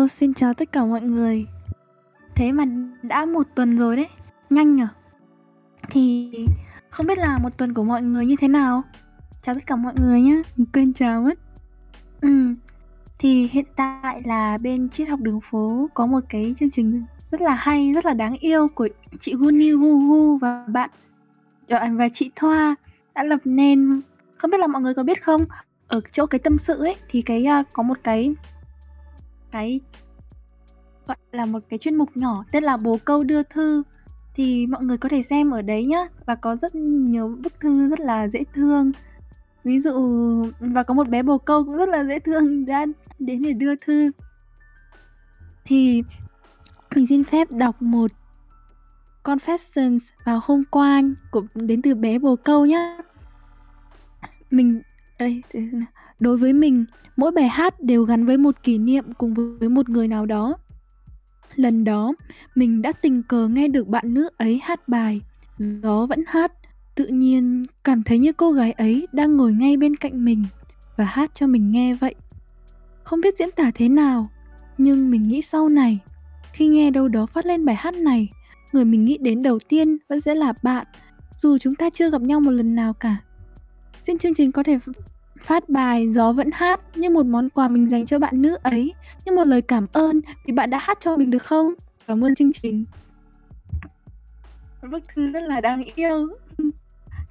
Hello, xin chào tất cả mọi người. Thế mà đã một tuần rồi đấy, nhanh nhở? Thì không biết là một tuần của mọi người như thế nào? Chào tất cả mọi người nhé, quên chào mất. Ừ, thì hiện tại là bên triết học đường phố có một cái chương trình rất là hay, rất là đáng yêu của chị Guni Gugu và bạn và chị Thoa đã lập nên không biết là mọi người có biết không ở chỗ cái tâm sự ấy thì cái à, có một cái cái, gọi là một cái chuyên mục nhỏ tên là bồ câu đưa thư. Thì mọi người có thể xem ở đấy nhá, và có rất nhiều bức thư rất là dễ thương. Ví dụ, và có một bé bồ câu cũng rất là dễ thương đã đến để đưa thư. Thì mình xin phép đọc một confessions vào hôm qua của, đến từ bé bồ câu nhá. Mình, đây đối với mình, mỗi bài hát đều gắn với một kỷ niệm cùng với một người nào đó. Lần đó, mình đã tình cờ nghe được bạn nữ ấy hát bài, gió vẫn hát. Tự nhiên, cảm thấy như cô gái ấy đang ngồi ngay bên cạnh mình và hát cho mình nghe vậy. Không biết diễn tả thế nào, nhưng mình nghĩ sau này, khi nghe đâu đó phát lên bài hát này, người mình nghĩ đến đầu tiên vẫn sẽ là bạn, dù chúng ta chưa gặp nhau một lần nào cả. Xin chương trình có thể phát bài gió vẫn hát như một món quà mình dành cho bạn nữ ấy như một lời cảm ơn vì bạn đã hát cho mình được không? Cảm ơn chương trình. Bức thư rất là đáng yêu.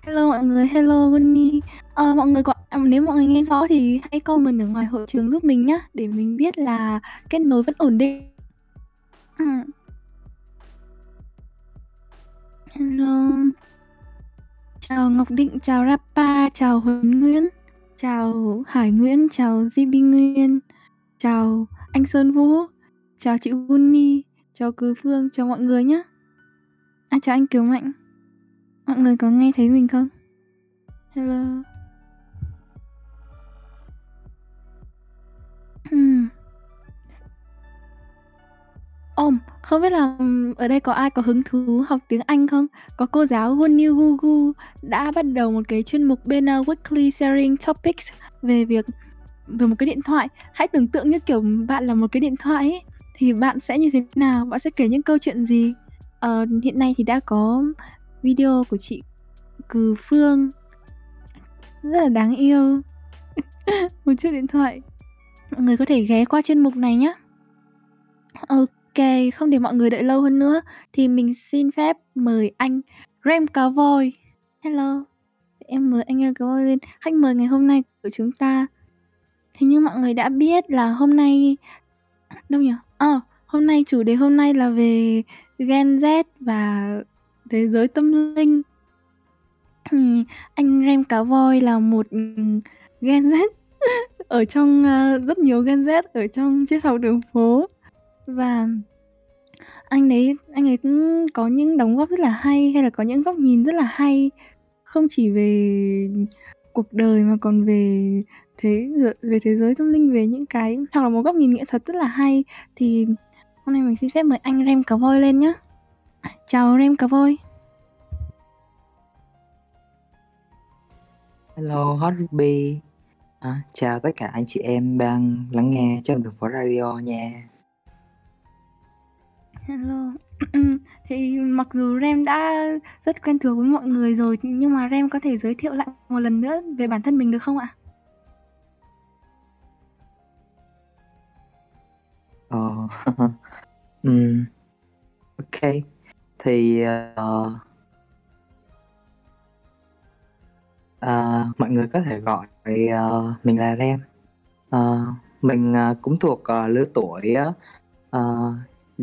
Hello mọi người hello Gunny. À, mọi người có à, nếu mọi người nghe rõ thì hãy comment ở ngoài hội trường giúp mình nhé để mình biết là kết nối vẫn ổn định. Ừ. hello. Chào Ngọc Định chào Rappa chào Huấn Nguyễn chào Hải Nguyễn chào GB Nguyên chào anh Sơn Vũ chào chị Uni, chào Cứ Phương chào mọi người nhé à chào anh Kiều Mạnh Mọi người có nghe thấy mình không? Hello. Hmm. Ôm, không biết là ở đây có ai có hứng thú học tiếng Anh không? Có cô giáo Gunyu Gugu đã bắt đầu một cái chuyên mục bên uh, Weekly Sharing Topics về việc về một cái điện thoại. Hãy tưởng tượng như kiểu bạn là một cái điện thoại ấy, thì bạn sẽ như thế nào? Bạn sẽ kể những câu chuyện gì? Ờ, hiện nay thì đã có video của chị Cừ Phương rất là đáng yêu một chiếc điện thoại mọi người có thể ghé qua chuyên mục này nhé ok không để mọi người đợi lâu hơn nữa thì mình xin phép mời anh Rem Cá Voi. Hello em mời anh Rem Cá Voi lên. Khách mời ngày hôm nay của chúng ta thế nhưng mọi người đã biết là hôm nay đâu nhỉ? Ờ à, hôm nay chủ đề hôm nay là về Gen Z và thế giới tâm linh. Thì anh Rem Cá Voi là một ừ, Gen Z ở trong uh, rất nhiều Gen Z ở trong triết học đường phố và anh đấy anh ấy cũng có những đóng góp rất là hay hay là có những góc nhìn rất là hay không chỉ về cuộc đời mà còn về thế về thế giới tâm linh về những cái hoặc là một góc nhìn nghệ thuật rất là hay thì hôm nay mình xin phép mời anh Rem Cá Voi lên nhé chào Rem Cá Voi Hello, Hot Ruby. À, chào tất cả anh chị em đang lắng nghe trong đường phố radio nha. Hello. Thì mặc dù Rem đã rất quen thuộc với mọi người rồi nhưng mà Rem có thể giới thiệu lại một lần nữa về bản thân mình được không ạ? Ờ, ừm, ok. Thì uh, À, mọi người có thể gọi uh, mình là Rem. Uh, mình uh, cũng thuộc uh, lứa tuổi uh,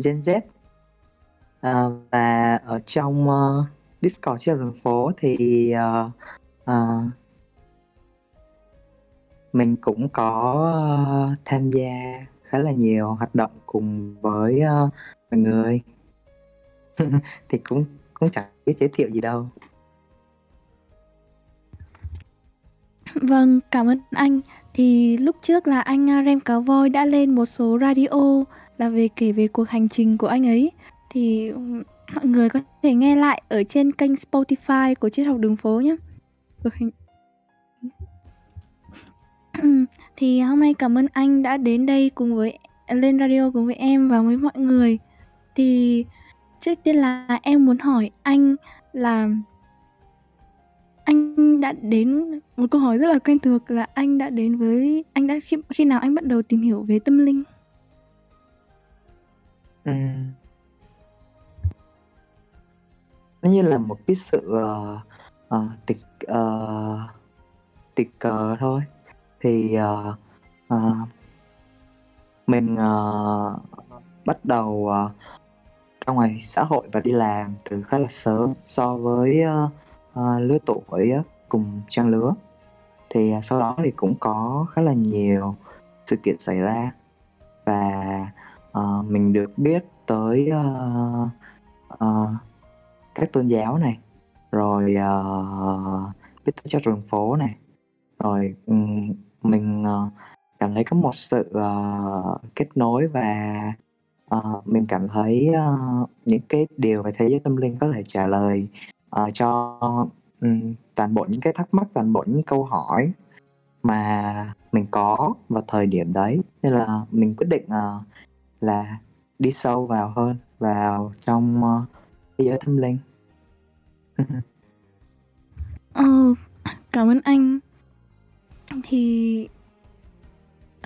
Gen Z à, và ở trong uh, Discord trên đường phố thì uh, uh, mình cũng có uh, tham gia khá là nhiều hoạt động cùng với uh, mọi người. thì cũng cũng chẳng biết giới thiệu gì đâu. Vâng, cảm ơn anh. Thì lúc trước là anh Rem Cá Voi đã lên một số radio là về kể về cuộc hành trình của anh ấy. Thì mọi người có thể nghe lại ở trên kênh Spotify của Triết học đường phố nhé. Thì hôm nay cảm ơn anh đã đến đây cùng với, lên radio cùng với em và với mọi người. Thì trước tiên là em muốn hỏi anh là, anh đã đến, một câu hỏi rất là quen thuộc là anh đã đến với, anh đã khi khi nào anh bắt đầu tìm hiểu về tâm linh? Nó như là một cái sự, uh, uh, tình uh, tình cờ thôi. Thì, uh, uh, mình, uh, bắt đầu, uh, ra ngoài xã hội và đi làm từ khá là sớm so với, uh, uh, lứa tuổi uh, cùng trang lứa. Thì, uh, sau đó thì cũng có khá là nhiều sự kiện xảy ra và, uh, mình được biết tới, uh, uh, các tôn giáo này, rồi, ờ, biết tới cho đường phố này, rồi, um, mình, uh, cảm thấy có một sự, uh, kết nối và, uh, mình cảm thấy, uh, những cái điều về thế giới tâm linh có thể trả lời, uh, cho, um, toàn bộ những cái thắc mắc, toàn bộ những câu hỏi mà mình có vào thời điểm đấy. Nên là mình quyết định, uh, là đi sâu vào hơn vào trong, uh, thế giới tâm linh. Ờ, cảm ơn anh. Thì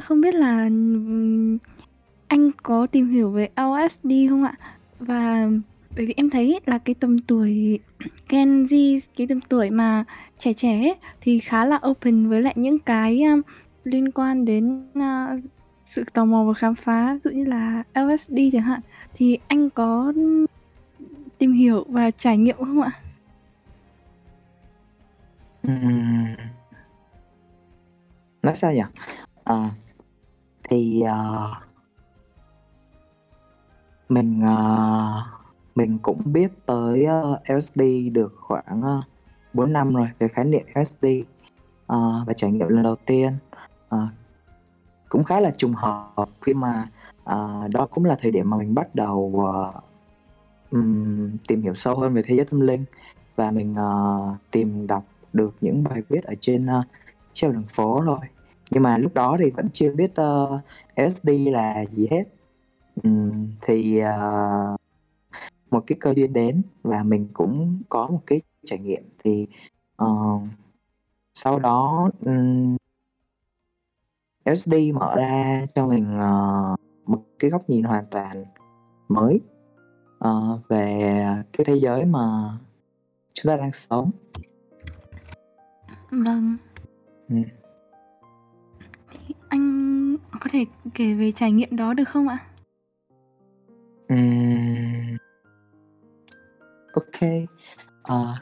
không biết là, ừm, anh có tìm hiểu về LSD không ạ? Và bởi vì em thấy là cái tầm tuổi Gen Z, cái tầm tuổi mà trẻ trẻ ấy, thì khá là open với lại những cái, a, liên quan đến, a, sự tò mò và khám phá, ví dụ như là LSD chẳng hạn. Thì anh có tìm hiểu và trải nghiệm không ạ? Ừm. Nói sao nhỉ? Ờ, thì, ờ mình, ờ, mình cũng biết tới, ờ, ơ, LSD được khoảng, ờ, ơ, 4 năm rồi, về khái niệm LSD, ờ, và trải nghiệm lần đầu tiên, ờ, cũng khá là trùng hợp khi mà, ờ, đó cũng là thời điểm mà mình bắt đầu, ờ, ừm, tìm hiểu sâu hơn về thế giới tâm linh và mình, ờ, tìm đọc được những bài viết ở trên, ờ, uh, trên đường phố rồi Nhưng mà lúc đó thì vẫn chưa biết, ờ, uh, LSD là gì hết. uhm, thì, uh, một cái cơ duyên đến và mình cũng có một cái trải nghiệm thì, uh, sau đó, um, LSD mở ra cho mình, uh, một cái góc nhìn hoàn toàn mới, uh, về cái thế giới mà chúng ta đang sống. Vâng. Ừm. Thì anh có thể kể về trải nghiệm đó được không ạ? Ô kê. Ờ.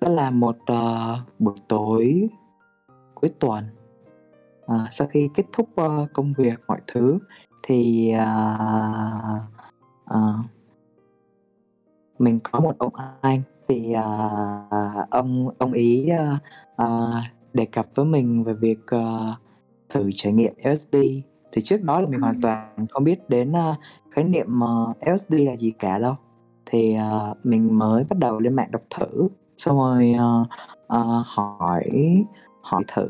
Đó là một, ờ, buổi tối cuối tuần. Ờ, sau khi kết thúc, ơ, công việc mọi thứ thì, à, ờ mình có một ông anh thì, à, ông ông ấy, ơ, ờ, đề cập với mình về việc, ờ, thử trải nghiệm LSD. Thì trước đó là mình hoàn toàn không biết đến, a, khái niệm, ờ, LSD là gì cả đâu. Thì, ờ, mình mới bắt đầu lên mạng đọc thử, xong rồi, ờ, ờ, hỏi hỏi thử,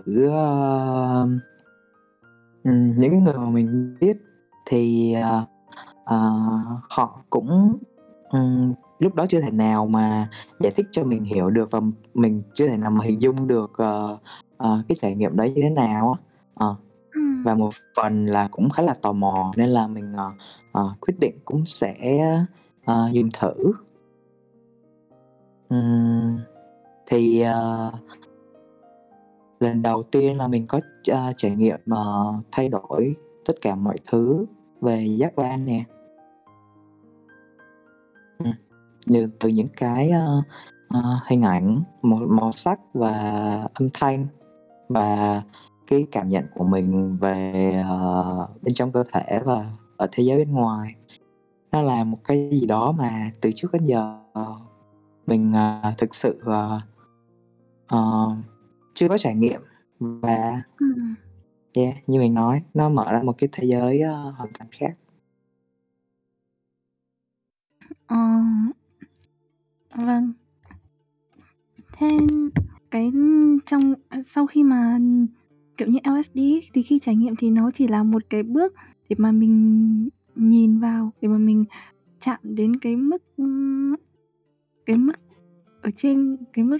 ừm, những cái người mà mình biết thì, ờ, ờ, họ cũng, ừm, lúc đó chưa thể nào mà giải thích cho mình hiểu được và mình chưa thể nào mà hình dung được, ờ, ờ, cái trải nghiệm đấy như thế nào á. Ừm. và một phần là cũng khá là tò mò nên là mình, ờ, ờ, quyết định cũng sẽ, ờ, dùng thử. Ừm, thì, ờ lần đầu tiên là mình có ch trải nghiệm, ờ, thay đổi tất cả mọi thứ về giác quan nè. Như từ những cái, ơ, ờ, hình ảnh, màu màu sắc và âm thanh và cái cảm nhận của mình về, ờ, bên trong cơ thể và ở thế giới bên ngoài. Nó là một cái gì đó mà từ trước đến giờ mình, à, thực sự, ờ, ờ, chưa có trải nghiệm và yeah, như mình nói, nó mở ra một cái thế giới, ơ, hoàn toàn khác. Vâng. Thế cái trong à, sau khi mà kiểu như LSD thì khi trải nghiệm thì nó chỉ là một cái bước để mà mình nhìn vào để mà mình chạm đến cái mức ừ, cái mức ở trên cái mức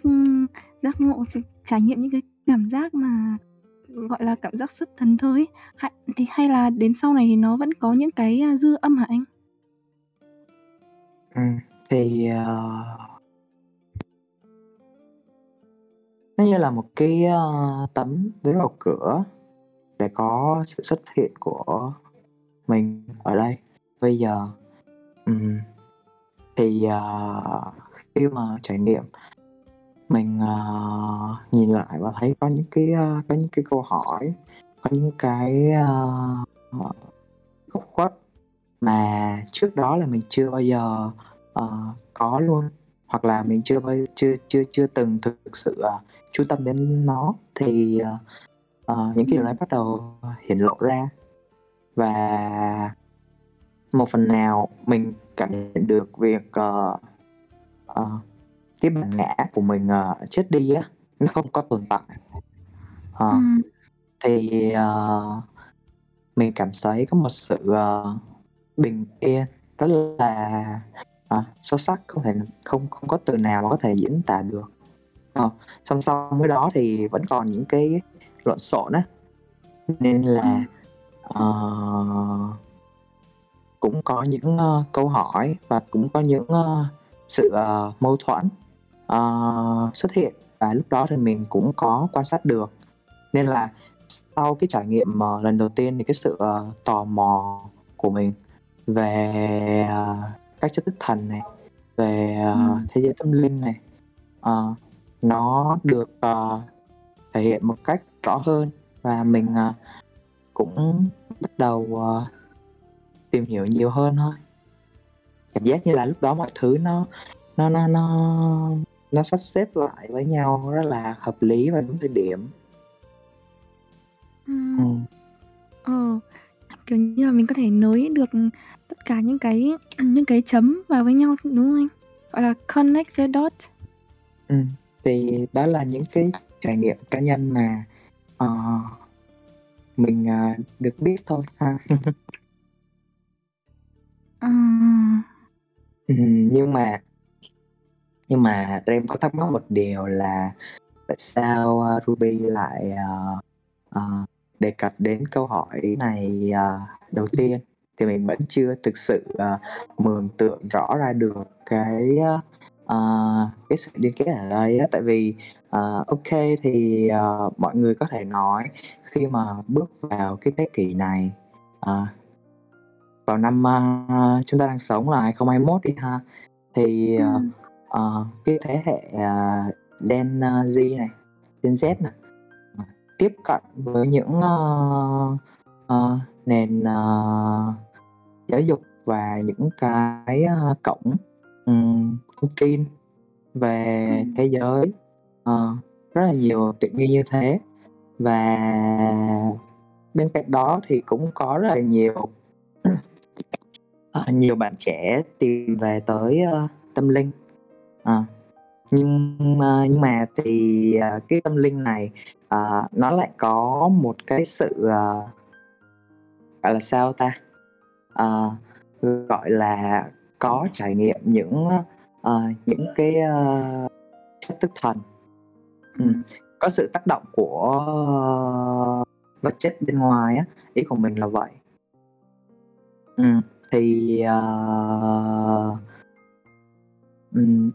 giác ngộ trải nghiệm những cái cảm giác mà gọi là cảm giác xuất thần thôi hay, thì hay là đến sau này thì nó vẫn có những cái à, dư âm hả anh? Ừ, thì uh, nó như là một cái uh, tấm với vào cửa để có sự xuất hiện của mình ở đây. Bây giờ um, thì uh, khi mà trải nghiệm mình uh, nhìn lại và thấy có những cái uh, có những cái câu hỏi có những cái uh, góc khuất mà trước đó là mình chưa bao giờ uh, có luôn. Hoặc là mình chưa bao chưa chưa chưa từng thực sự uh, chú tâm đến nó. Thì uh, uh, những cái điều đấy bắt đầu hiện lộ ra. Và một phần nào mình cảm nhận được việc uh, uh, cái bản ngã của mình uh, chết đi á nó không có tồn tại. Uh, ừ. thì uh, mình cảm thấy có một sự uh, bình yên. Rất là uh, sâu sắc không thể không không có từ nào mà có thể diễn tả được. Uh, song song với đó thì vẫn còn những cái lộn xộn á. Nên là uh, cũng có những uh, câu hỏi và cũng có những uh, sự uh, mâu thuẫn uh, xuất hiện. Và lúc đó thì mình cũng có quan sát được. Nên là sau cái trải nghiệm uh, lần đầu tiên thì cái sự uh, tò mò của mình về uh, các chất thức thần này về uh, ừ. thế giới tâm linh này uh, nó được uh, thể hiện một cách rõ hơn và mình uh, cũng bắt đầu uh, tìm hiểu nhiều hơn thôi cảm giác như là lúc đó mọi thứ nó nó nó nó nó sắp xếp lại với nhau rất là hợp lý và đúng thời điểm Ừm. Ừ. Ờ, kiểu như là mình có thể nối được tất cả những cái những cái chấm vào với nhau, đúng không anh? Gọi là connect the dot. Ừm, thì đó là những cái trải nghiệm cá nhân mà, ờ, mình, à, được biết thôi ha. Ừm. Ừm, nhưng mà nhưng mà em có thắc mắc một điều là tại sao, a, Ruby lại, ờ, ờ, đề cập đến câu hỏi này, ờ, đầu tiên? Thì mình vẫn chưa thực sự, ờ, mường tượng rõ ra được cái, ờ, cái sự liên kết ở đây á. Tại vì, ờ, ô thì, ờ, mọi người có thể nói khi mà bước vào cái thế kỷ này, ờ, vào năm, a, chúng ta đang sống là 2021 đi ha, thì, Ừm. ờ, cái thế hệ, à, Gen, Z này, Gen Z này, ờ, tiếp cận với những, ơ, ờ, nền, ờ, giáo dục và những cái, a, cổng, ừm, thông tin về thế giới, ờ, rất là nhiều tiện nghi như thế. Và bên cạnh đó thì cũng có rất là nhiều ờ, nhiều bạn trẻ tìm về tới, ơ, tâm linh. Ờ, nhưng mà nhưng mà thì, ờ, cái tâm linh này, ờ, nó lại có một cái sự, ờ gọi là sao ta? à, gọi là, có trải nghiệm những, uh, những cái, uh, chất thức thần. ừ. có sự tác động của vật chất bên ngoài á, ý của mình là vậy. ừ. thì, uh,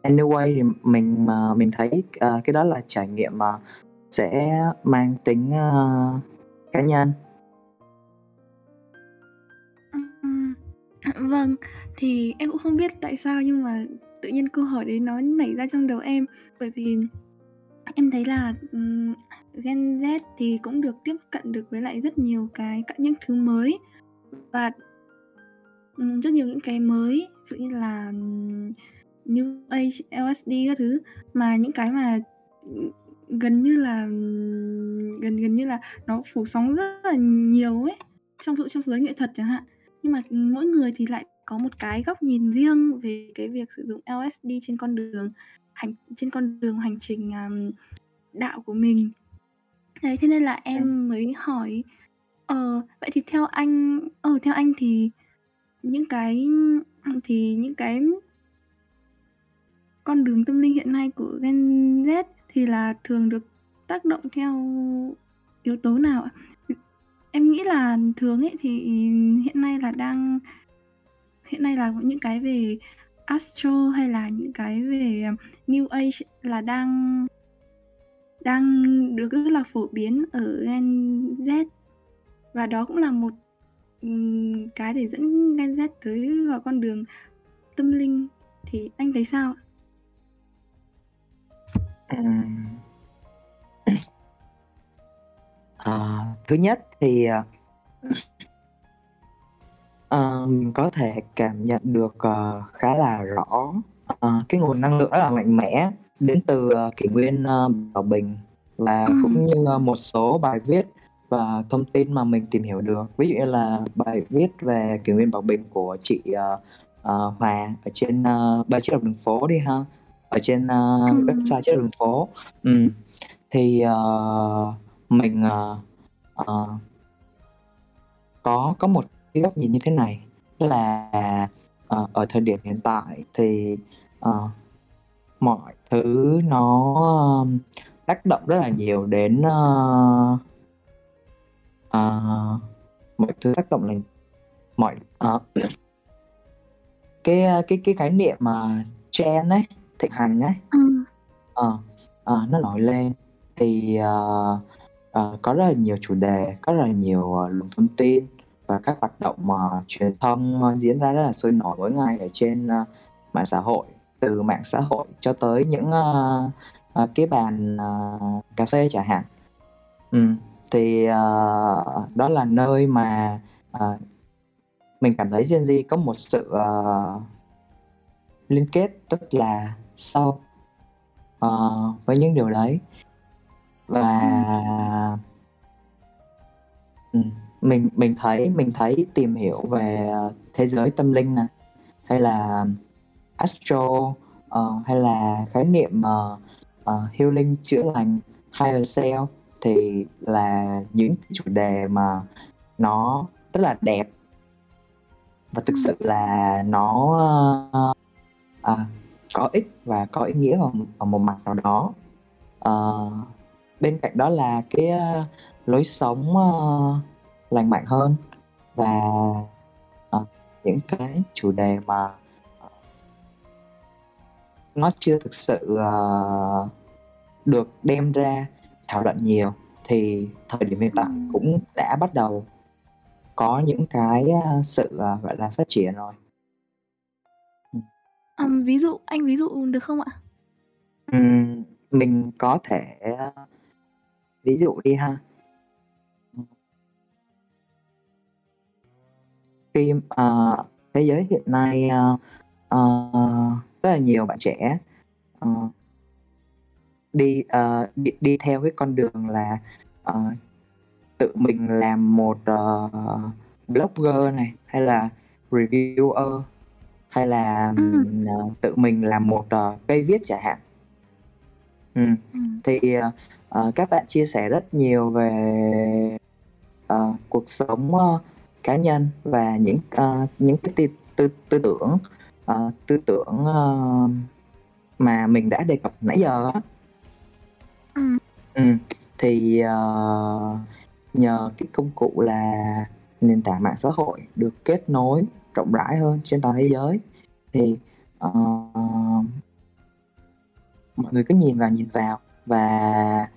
anyway thì mình, ờ, mình thấy, uh, cái đó là trải nghiệm mà sẽ mang tính, uh, cá nhân. Vâng, thì em cũng không biết tại sao nhưng mà tự nhiên câu hỏi đấy nó nảy ra trong đầu em, bởi vì em thấy là, um, Gen Z thì cũng được tiếp cận được với lại rất nhiều cái những thứ mới và um, rất nhiều những cái mới, ví dụ như là, um, New Age, LSD các thứ, mà những cái mà, gần như là, gần gần như là nó phủ sóng rất là nhiều ấy, trong ví dụ trong giới nghệ thuật chẳng hạn. Nhưng mà, mỗi người thì lại có một cái góc nhìn riêng về cái việc sử dụng LSD trên con đường hành trên con đường hành trình, ờm, đạo của mình. Đấy, thế nên là Ừm. em mới hỏi. Ờ, vậy thì theo anh ờ, theo anh thì những cái, thì những cái con đường tâm linh hiện nay của Gen Z thì là thường được tác động theo yếu tố nào em nghĩ là thường ấy thì hiện nay là đang hiện nay là những cái về Astro hay là những cái về, New Age là đang đang được rất là phổ biến ở Gen Z. Và đó cũng là một, cái để dẫn Gen Z tới vào con đường tâm linh, thì anh thấy sao? Ờ, thứ nhất thì, ờ ờ, mình có thể cảm nhận được, ờ, khá là rõ, ờ, cái nguồn năng lượng rất là mạnh mẽ đến từ, ờ, kỷ nguyên, ơ, Bảo Bình và Ừm. cũng như, ơ, một số bài viết và thông tin mà mình tìm hiểu được. Ví dụ như là bài viết về kỷ nguyên Bảo Bình của chị, ờ, ờ, Hòa ở trên, ơ, Báo Chí Đọc Đường Phố đi ha, ở trên, ơ, Ừm. website Chí Đọc Đường Phố. Ừm, thì, ờ, mình, ờ, ờ có có một cái góc nhìn như thế này, đó là, ờ, ở thời điểm hiện tại thì, ờ, mọi thứ nó, ờm, tác động rất là nhiều đến, ơ ờ, mọi thứ tác động lên mọi ờ, cái, cái cái khái niệm mà trend ấy, thịnh hành ấy, ờ, ờ, nó nổi lên thì, ờ, uh, có rất là nhiều chủ đề, có rất là nhiều, uh, luồng thông tin và các hoạt động mà truyền thông, uh, diễn ra rất là sôi nổi mỗi ngày ở trên, uh, mạng xã hội, từ mạng xã hội cho tới những, uh, uh, cái bàn, uh, cà phê chẳng hạn. Ừm, thì, uh, đó là nơi mà, uh, mình cảm thấy Gen Z có một sự, uh, liên kết rất là sâu, uh, với những điều đấy. Và ừm, mình mình thấy mình thấy tìm hiểu về, ờ, thế giới tâm linh nè, hay là Astro, ờ, hay là khái niệm, ờ, ờ, healing, chữa lành, higher self thì là những chủ đề mà nó rất là đẹp. Và thực Ừm. sự là nó, ơ, à, có ích và có ý nghĩa ở ở một mặt nào đó. Ờ, bên cạnh đó là cái, a, lối sống, ơ, lành mạnh hơn và, ờ, những cái chủ đề mà, ờ nó chưa thực sự, ờ, được đem ra thảo luận nhiều, thì thời điểm hiện tại cũng đã bắt đầu có những cái, sự, ờ, gọi là, phát triển rồi. Ừm, ví dụ, anh ví dụ được không ạ? Ừm, mình có thể, ví dụ đi ha. Ừm. Khi, ờ, thế giới hiện nay, ơ, ờ, rất là nhiều bạn trẻ, ờ đi, ờ, đi đi theo cái con đường là, ờ, tự mình làm một, ờ, blogger này, hay là reviewer, hay là, ờ, tự mình làm một, ờ, cây viết chẳng hạn. Ừm, Ừm. thì, ờ, ờ, các bạn chia sẻ rất nhiều về, ờ, cuộc sống, ơ, cá nhân và những, ờ, những cái tư tư tư tưởng, ờ, tư tưởng, ơ, mà mình đã đề cập nãy giờ á. Ừm. Ừm, thì, ờ, nhờ cái công cụ là nền tảng mạng xã hội được kết nối rộng rãi hơn trên toàn thế giới thì, ờ mọi người cứ nhìn vào, nhìn vào và,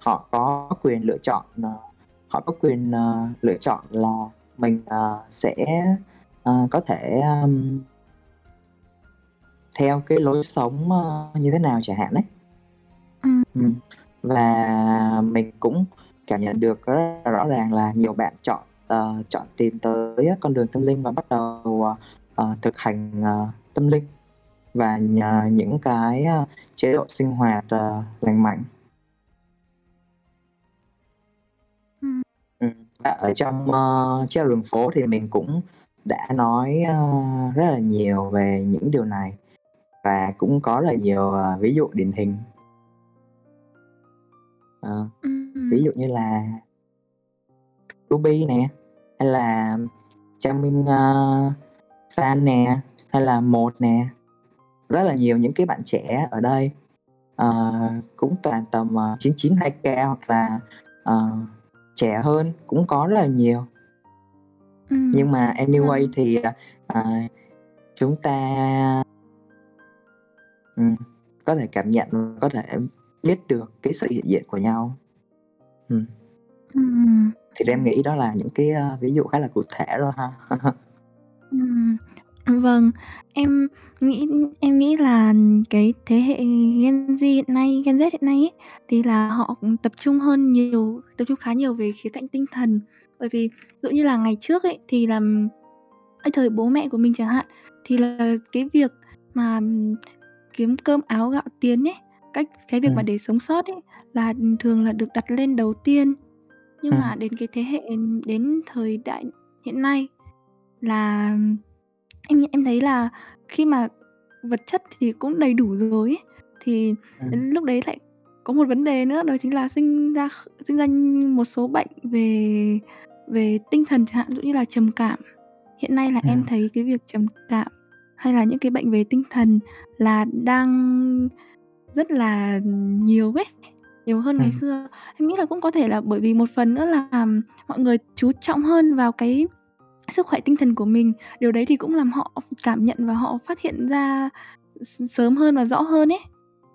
họ có quyền lựa chọn, ờ, họ có quyền, ờ, lựa chọn là mình, ờ, sẽ, ờ, có thể, ờm theo cái lối sống, ơ, như thế nào chẳng hạn ấy. Ừm. Ừm, và mình cũng cảm nhận được rất là rõ ràng là nhiều bạn chọn, ờ, chọn tìm tới con đường tâm linh và bắt đầu, ờ, thực hành, ờ, tâm linh và nhờ những cái, a, chế độ sinh hoạt, ờ, lành mạnh. Ừm. Ừm, và ở trong, ơ, Triết học đường phố thì mình cũng đã nói, ơ, rất là nhiều về những điều này và cũng có rất là nhiều, ờ, ví dụ điển hình. Ờ. Ừm. ví dụ như là Ruby nè, hay là Charming, ơ, Fan nè, hay là Một nè. Rất là nhiều những cái bạn trẻ ở đây, ờ, cũng toàn tầm, ờ, 99, 2K hoặc là, ờ, trẻ hơn cũng có rất là nhiều. Ừm, Nhưng mà anyway vâng. thì, ờ, chúng ta ừm, có thể cảm nhận, có thể biết được cái sự hiện diện của nhau. Ừm. Ừm. Thì em nghĩ đó là những cái, ơ, ví dụ khá là cụ thể thôi ha. Vâng, em nghĩ em nghĩ là cái thế hệ Gen Z hiện nay Gen Z hiện nay ấy, thì là họ, tập trung hơn nhiều tập trung khá nhiều về khía cạnh tinh thần. Bởi vì ví dụ như là ngày trước ấy, thì là cái thời bố mẹ của mình chẳng hạn, thì là cái việc mà, kiếm cơm áo gạo tiền ấy, cách cái việc mà Ừm. để sống sót ấy, là, thường là được đặt lên đầu tiên. Nhưng Ừm. mà đến cái thế hệ đến thời đại hiện nay là em em thấy là khi mà vật chất thì cũng đầy đủ rồi ấy, thì đến lúc đấy lại có một vấn đề nữa đó chính là sinh ra sinh ra một số bệnh về về tinh thần chẳng hạn, dụ như là trầm cảm. Hiện nay là em Ừm. thấy cái việc trầm cảm hay là những cái bệnh về tinh thần là đang rất là nhiều ấy, nhiều hơn ngày Ừm. xưa. Em nghĩ là cũng có thể là bởi vì một phần nữa là mọi người chú trọng hơn vào cái sức khỏe tinh thần của mình. Điều đấy thì cũng làm họ cảm nhận và họ phát hiện ra sớm hơn và rõ hơn ấy.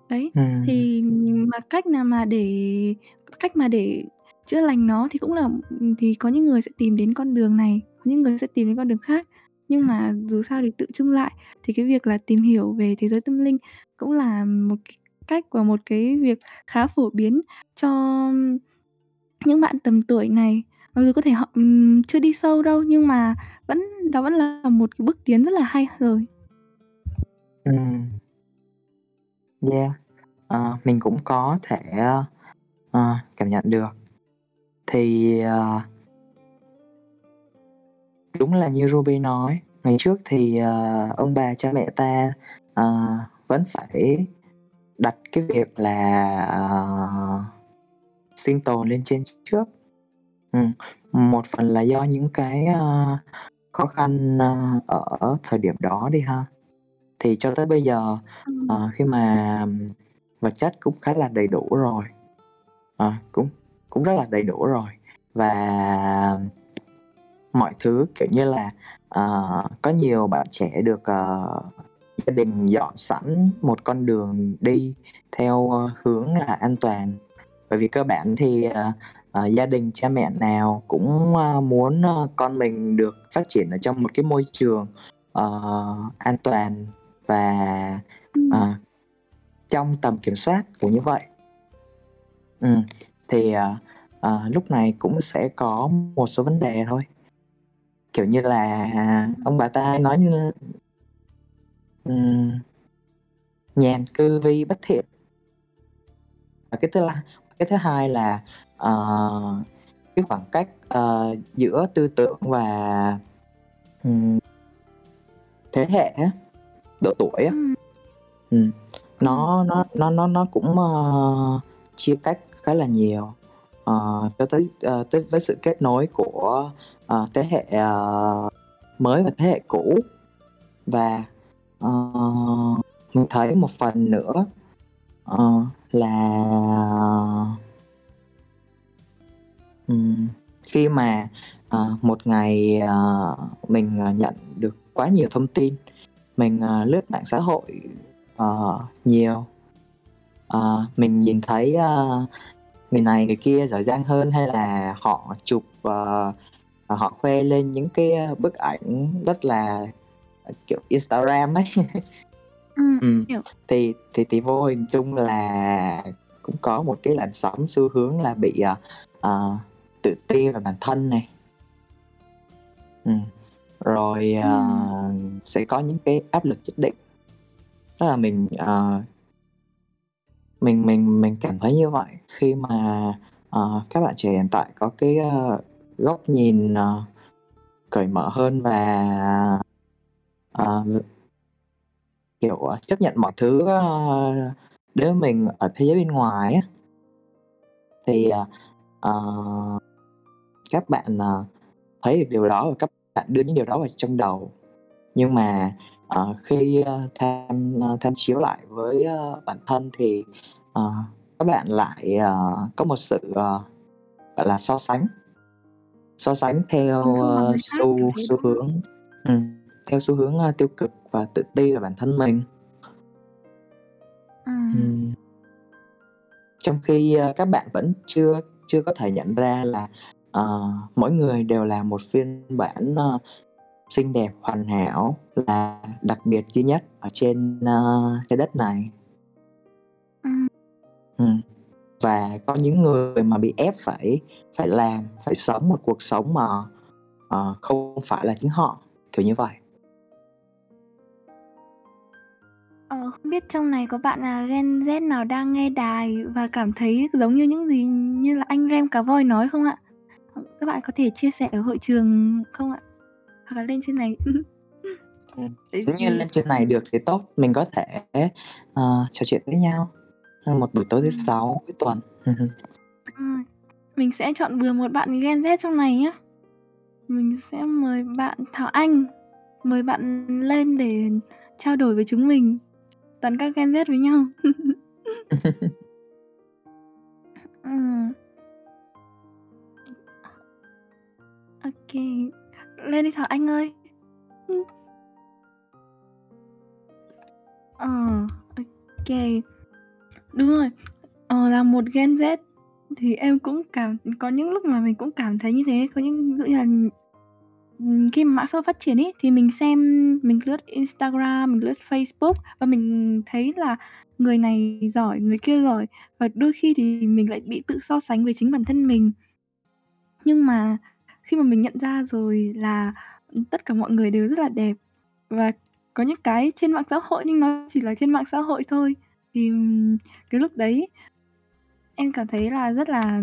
Đấy, Ừm. thì mà cách nào mà để cách mà để chữa lành nó thì cũng là ừm, thì có những người sẽ tìm đến con đường này, có những người sẽ tìm đến con đường khác. Nhưng mà dù sao thì tự chung lại thì cái việc là tìm hiểu về thế giới tâm linh cũng là một cái cách và một cái việc khá phổ biến cho những bạn tầm tuổi này. Mặc dù có thể họ, ừm, chưa đi sâu đâu, nhưng mà vẫn đó vẫn là một cái bước tiến rất là hay rồi. Ừm. Yeah, ờ, mình cũng có thể, ơ, ờ, cảm nhận được. Thì, ờ đúng là như Ruby nói, ngày trước thì, ờ, ông bà cha mẹ ta, ờ, vẫn phải đặt cái việc là, ờ, sinh tồn lên trên trước. Ừm, một phần là do những cái, ơ, khó khăn, ơ, ở thời điểm đó đi ha. Thì cho tới bây giờ, Ừm. ờ, khi mà vật chất cũng khá là đầy đủ rồi, ờ, cũng cũng rất là đầy đủ rồi và mọi thứ, kiểu như là, ờ, có nhiều bạn trẻ được, ờ, gia đình dọn sẵn một con đường đi theo, ơ, hướng là an toàn. Bởi vì cơ bản thì, ờ, ờ, gia đình cha mẹ nào cũng, ơ, muốn, ơ, con mình được phát triển ở trong một cái môi trường, ờ, an toàn và, ờ, trong tầm kiểm soát, kiểu như vậy. Ừm, thì, ờ, ờ, lúc này cũng sẽ có một số vấn đề thôi. Kiểu như là, ông bà ta hay nói như ừm nhàn cư vi bất thiện. Và cái thứ la cái thứ hai là, ờ, cái khoảng cách, ờ, giữa tư tưởng và, ừm thế hệ độ tuổi Ừm. nó nó nó nó nó cũng, ơ, chia cách khá là nhiều, ờ, cho tới, ờ, tới với sự kết nối của, ờ, thế hệ, ờ, mới và thế hệ cũ. Và, ờ, mình thấy một phần nữa, ờ, là ừm, khi mà, ờ, một ngày, ờ, mình, ờ, nhận được quá nhiều thông tin, mình, ờ, lướt mạng xã hội, ờ, nhiều, ờ, mình nhìn thấy, ơ, người này người kia giỏi giang hơn hay là họ chụp, ờ, ờ, họ khoe lên những cái, ơ, bức ảnh rất là, ờ, kiểu, Instagram ấy. Ừm, Ừm, hiểu. thì thì thì vô hình chung là cũng có một cái làn sóng xu hướng là bị, ờ, ờ, tự ti về bản thân này. Ừm, rồi, ờ, Ừm. sẽ có những cái áp lực nhất định. Tức là mình, ờ mình mình mình cảm thấy như vậy khi mà, ờ, các bạn trẻ hiện tại có cái, ơ, góc nhìn, ờ, cởi mở hơn và, ờ, kiểu, ờ, chấp nhận mọi thứ, ơ, đối với mình ở thế giới bên ngoài á. Thì, ờ, các bạn, ờ, thấy được điều đó và các bạn đưa những điều đó vào trong đầu. Nhưng mà, ờ, khi, ơ, tham, ơ, tham chiếu lại với, ơ, bản thân thì, ờ, các bạn lại, ờ, có một sự, ờ, gọi là, so sánh. So sánh theo, khác, xu xu hướng ừm, theo xu hướng, ơ, tiêu cực và tự ti về bản thân mình. Ừm. Ừm. Trong khi, ơ, các bạn vẫn chưa chưa có thể nhận ra là, ờ, mỗi người đều là một phiên bản, ơ, xinh đẹp, hoàn hảo, là đặc biệt duy nhất ở trên, ơ, trái đất này. Ừm. Ừm. Và có những người mà bị ép phải phải làm, phải sống một cuộc sống mà, ờ, không phải là chính họ, kiểu như vậy. Ờ, không biết trong này có bạn nào Gen Z nào đang nghe đài và cảm thấy giống như những gì như là anh Rem Cá Voi nói không ạ? Các bạn có thể chia sẻ ở hội trường không ạ? Hoặc là lên trên này. Nếu như vì lên trên này được thì tốt, mình có thể, ờ, trò chuyện với nhau trong một buổi tối thứ Ừm. Sáu cuối tuần. Mình sẽ chọn bừa một bạn Gen Z trong này nhá. Mình sẽ mời bạn Thảo Anh, mời bạn lên để trao đổi với chúng mình, toàn các Gen Z với nhau. Ừm. OK, lên đi Thảo Anh ơi. Ừ. Ờ, ô ok. Đúng rồi, ờ, là một Gen Z thì em cũng cảm có những lúc mà mình cũng cảm thấy như thế, có những ví dụ như là, khi mà mạng xã hội phát triển ấy, thì mình xem mình lướt Instagram, mình lướt Facebook và mình thấy là người này giỏi, người kia giỏi và đôi khi thì mình lại bị tự so sánh với chính bản thân mình. Nhưng mà khi mà mình nhận ra rồi là, ừm, tất cả mọi người đều rất là đẹp và có những cái trên mạng xã hội nhưng nó chỉ là trên mạng xã hội thôi, thì, cái lúc đấy em cảm thấy là rất là,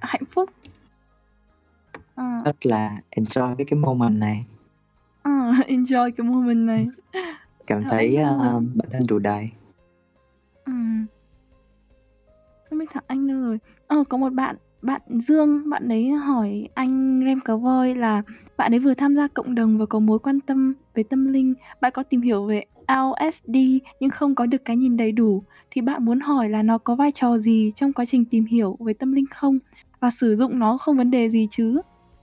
hạnh phúc. Ờ. Rất là enjoy với cái moment này. Ờ, enjoy cái moment này. Cảm Anh thấy, ơ, bản thân đủ đầy. Ừm. Không biết Thảo Anh đâu rồi? Ờ, có một bạn, bạn Dương, bạn ấy hỏi anh Rem Cá Voi là bạn ấy vừa tham gia cộng đồng và có mối quan tâm về tâm linh. Bạn có tìm hiểu về LSD nhưng không có được cái nhìn đầy đủ, thì bạn muốn hỏi là nó có vai trò gì trong quá trình tìm hiểu về tâm linh không? Và sử dụng nó không vấn đề gì chứ?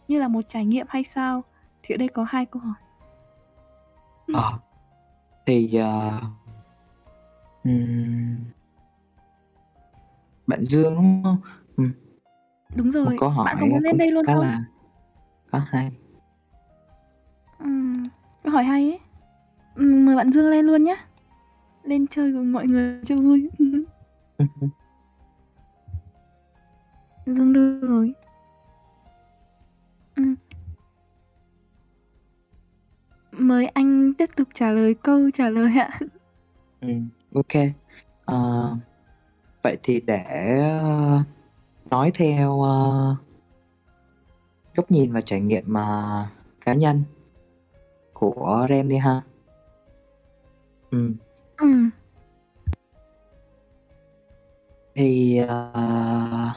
Như là một trải nghiệm hay sao? Thì ở đây có hai câu hỏi. à, Ờ. Thì, uh, um, Bạn Dương, đúng không Đúng Một rồi, câu bạn có hỏi, muốn lên cũng đây luôn khá không? là khá hay. Ừm, câu hỏi hay ấy. Ừm, mời bạn Dương lên luôn nhá. Lên chơi cùng mọi người cho vui. Dương đâu rồi? Ừm. Mời anh tiếp tục trả lời câu trả lời ạ. Ừm, ô kê. Ờ, vậy thì để, ơ, nói theo, ơ góc nhìn và trải nghiệm, ờ, cá nhân của Rem đi ha. Ừm. Ừm. Thì, ờ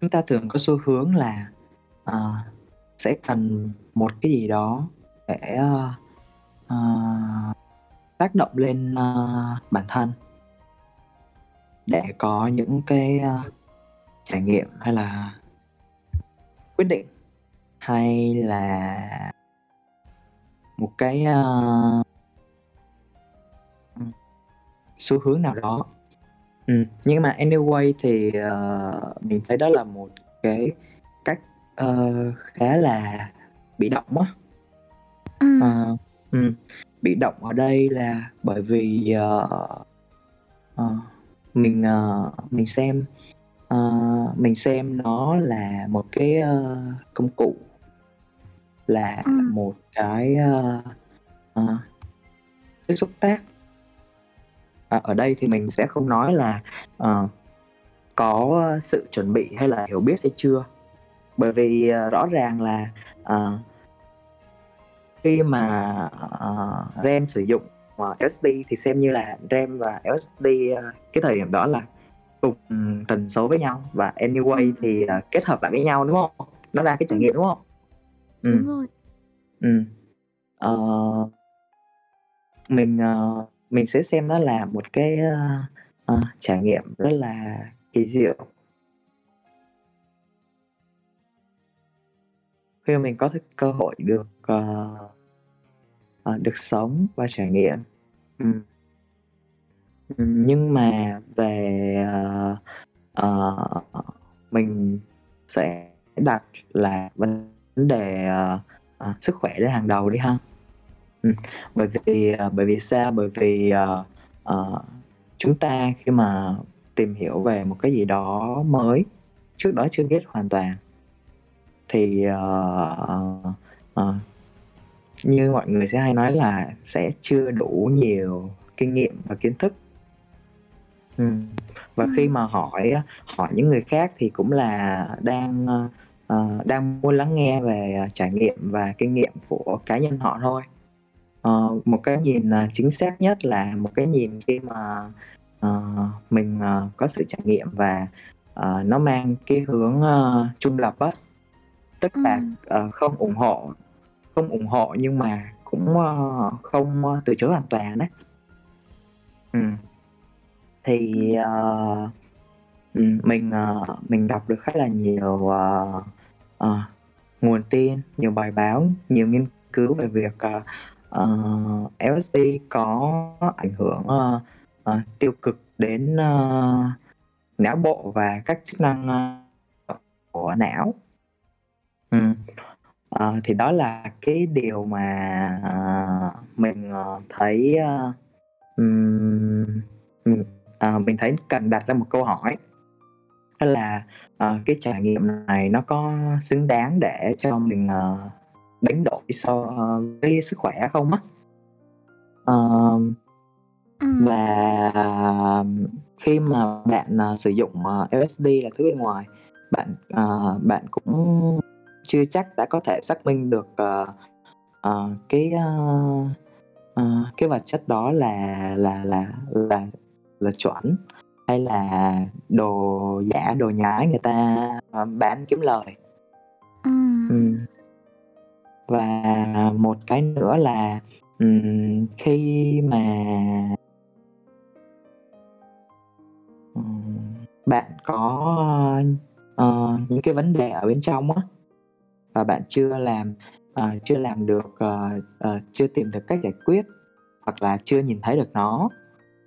Chúng ta thường có xu hướng là, ờ, sẽ cần một cái gì đó để, ơ, ờ, tác động lên, ơ, bản thân. Để có những cái, ơ, trải nghiệm hay là quyết định, hay là một cái, ừm, xu hướng nào đó. Ừm, nhưng mà anyway thì, ờ, mình thấy đó là một cái cách, ơ, khá là bị động á. Ừm. Ờ, ừm, bị động ở đây là bởi vì, ờ, ờ, mình, ờ, mình xem, ờ, mình xem nó là một cái, ơ, công cụ. Là Ừm. một cái, ờ, chất xúc tác. À, ở đây thì mình sẽ không nói là, ờ, có sự chuẩn bị hay là hiểu biết hay chưa, bởi vì, ờ, rõ ràng là, ờ khi mà, ờ, Rem sử dụng mà LSD thì xem như là RAM và LSD ờ, cái thời điểm đó là cùng tần số với nhau và anyway Ừm. thì, ờ, kết hợp lại với nhau, đúng không? Nó ra cái trải nghiệm, đúng không? Đúng Ừm. rồi. Ừm. Ờ. Mình, ờ, mình sẽ xem nó là một cái, ơ, ờ, trải nghiệm rất là kỳ diệu. Khi mà mình có cái cơ hội được, uh, uh, được sống và trải nghiệm. Ừm. Nhưng mà về, uh, uh, mình sẽ đặt là vấn đề, uh, uh, sức khỏe lên hàng đầu đi ha. Ừm, bởi vì, uh, bởi vì sao? Bởi vì, uh, uh, chúng ta khi mà tìm hiểu về một cái gì đó mới, trước đó chưa biết hoàn toàn thì, ờ, ờ, như mọi người sẽ hay nói là sẽ chưa đủ nhiều kinh nghiệm và kiến thức. Ừm, và khi Ừm. mà hỏi hỏi những người khác thì cũng là đang, ờ, đang muốn lắng nghe về, trải nghiệm và kinh nghiệm của cá nhân họ thôi. Ờ, một cái nhìn, chính xác nhất là một cái nhìn khi mà, ờ, mình, ờ, có sự trải nghiệm và, ờ, nó mang cái hướng, ơ, trung lập á. Tức là, Ừm. ờ, không ủng hộ không ủng hộ nhưng mà cũng, ơ, không, ơ, từ chối hoàn toàn á. Ừm. Thì, ừm, mình, ờ, mình đọc được khá là nhiều, ờ, ờ, nguồn tin, nhiều bài báo, nhiều nghiên cứu về việc, ờ, ờ, LSD có ảnh hưởng, ơ, ờ, tiêu cực đến, ơ, não bộ và các chức năng, ơ, của não. Ừm, ờ, thì đó là cái điều mà, ờ, mình, ờ, thấy, ơ, ừm, ừm, ờ, mình thấy cần đặt ra một câu hỏi. Đó là, ờ, cái trải nghiệm này nó có xứng đáng để cho mình, ờ, đánh đổi so với sức khỏe không á? Ờm. Ừm. Và khi mà bạn, ờ, sử dụng, ờ, LSD là thứ bên ngoài, bạn, ờ, bạn cũng chưa chắc đã có thể xác minh được, ờ, ờ, cái, ơ, ờ, cái vật chất đó là là là là là chuẩn hay là đồ giả, đồ nhái người ta, bán kiếm lời. Ừm. Và một cái nữa là, ừm, khi mà ừm, bạn có, ờ, những cái vấn đề ở bên trong á, và bạn chưa làm, ờ, chưa làm được, ờ, ờ, chưa tìm được cách giải quyết hoặc là chưa nhìn thấy được nó,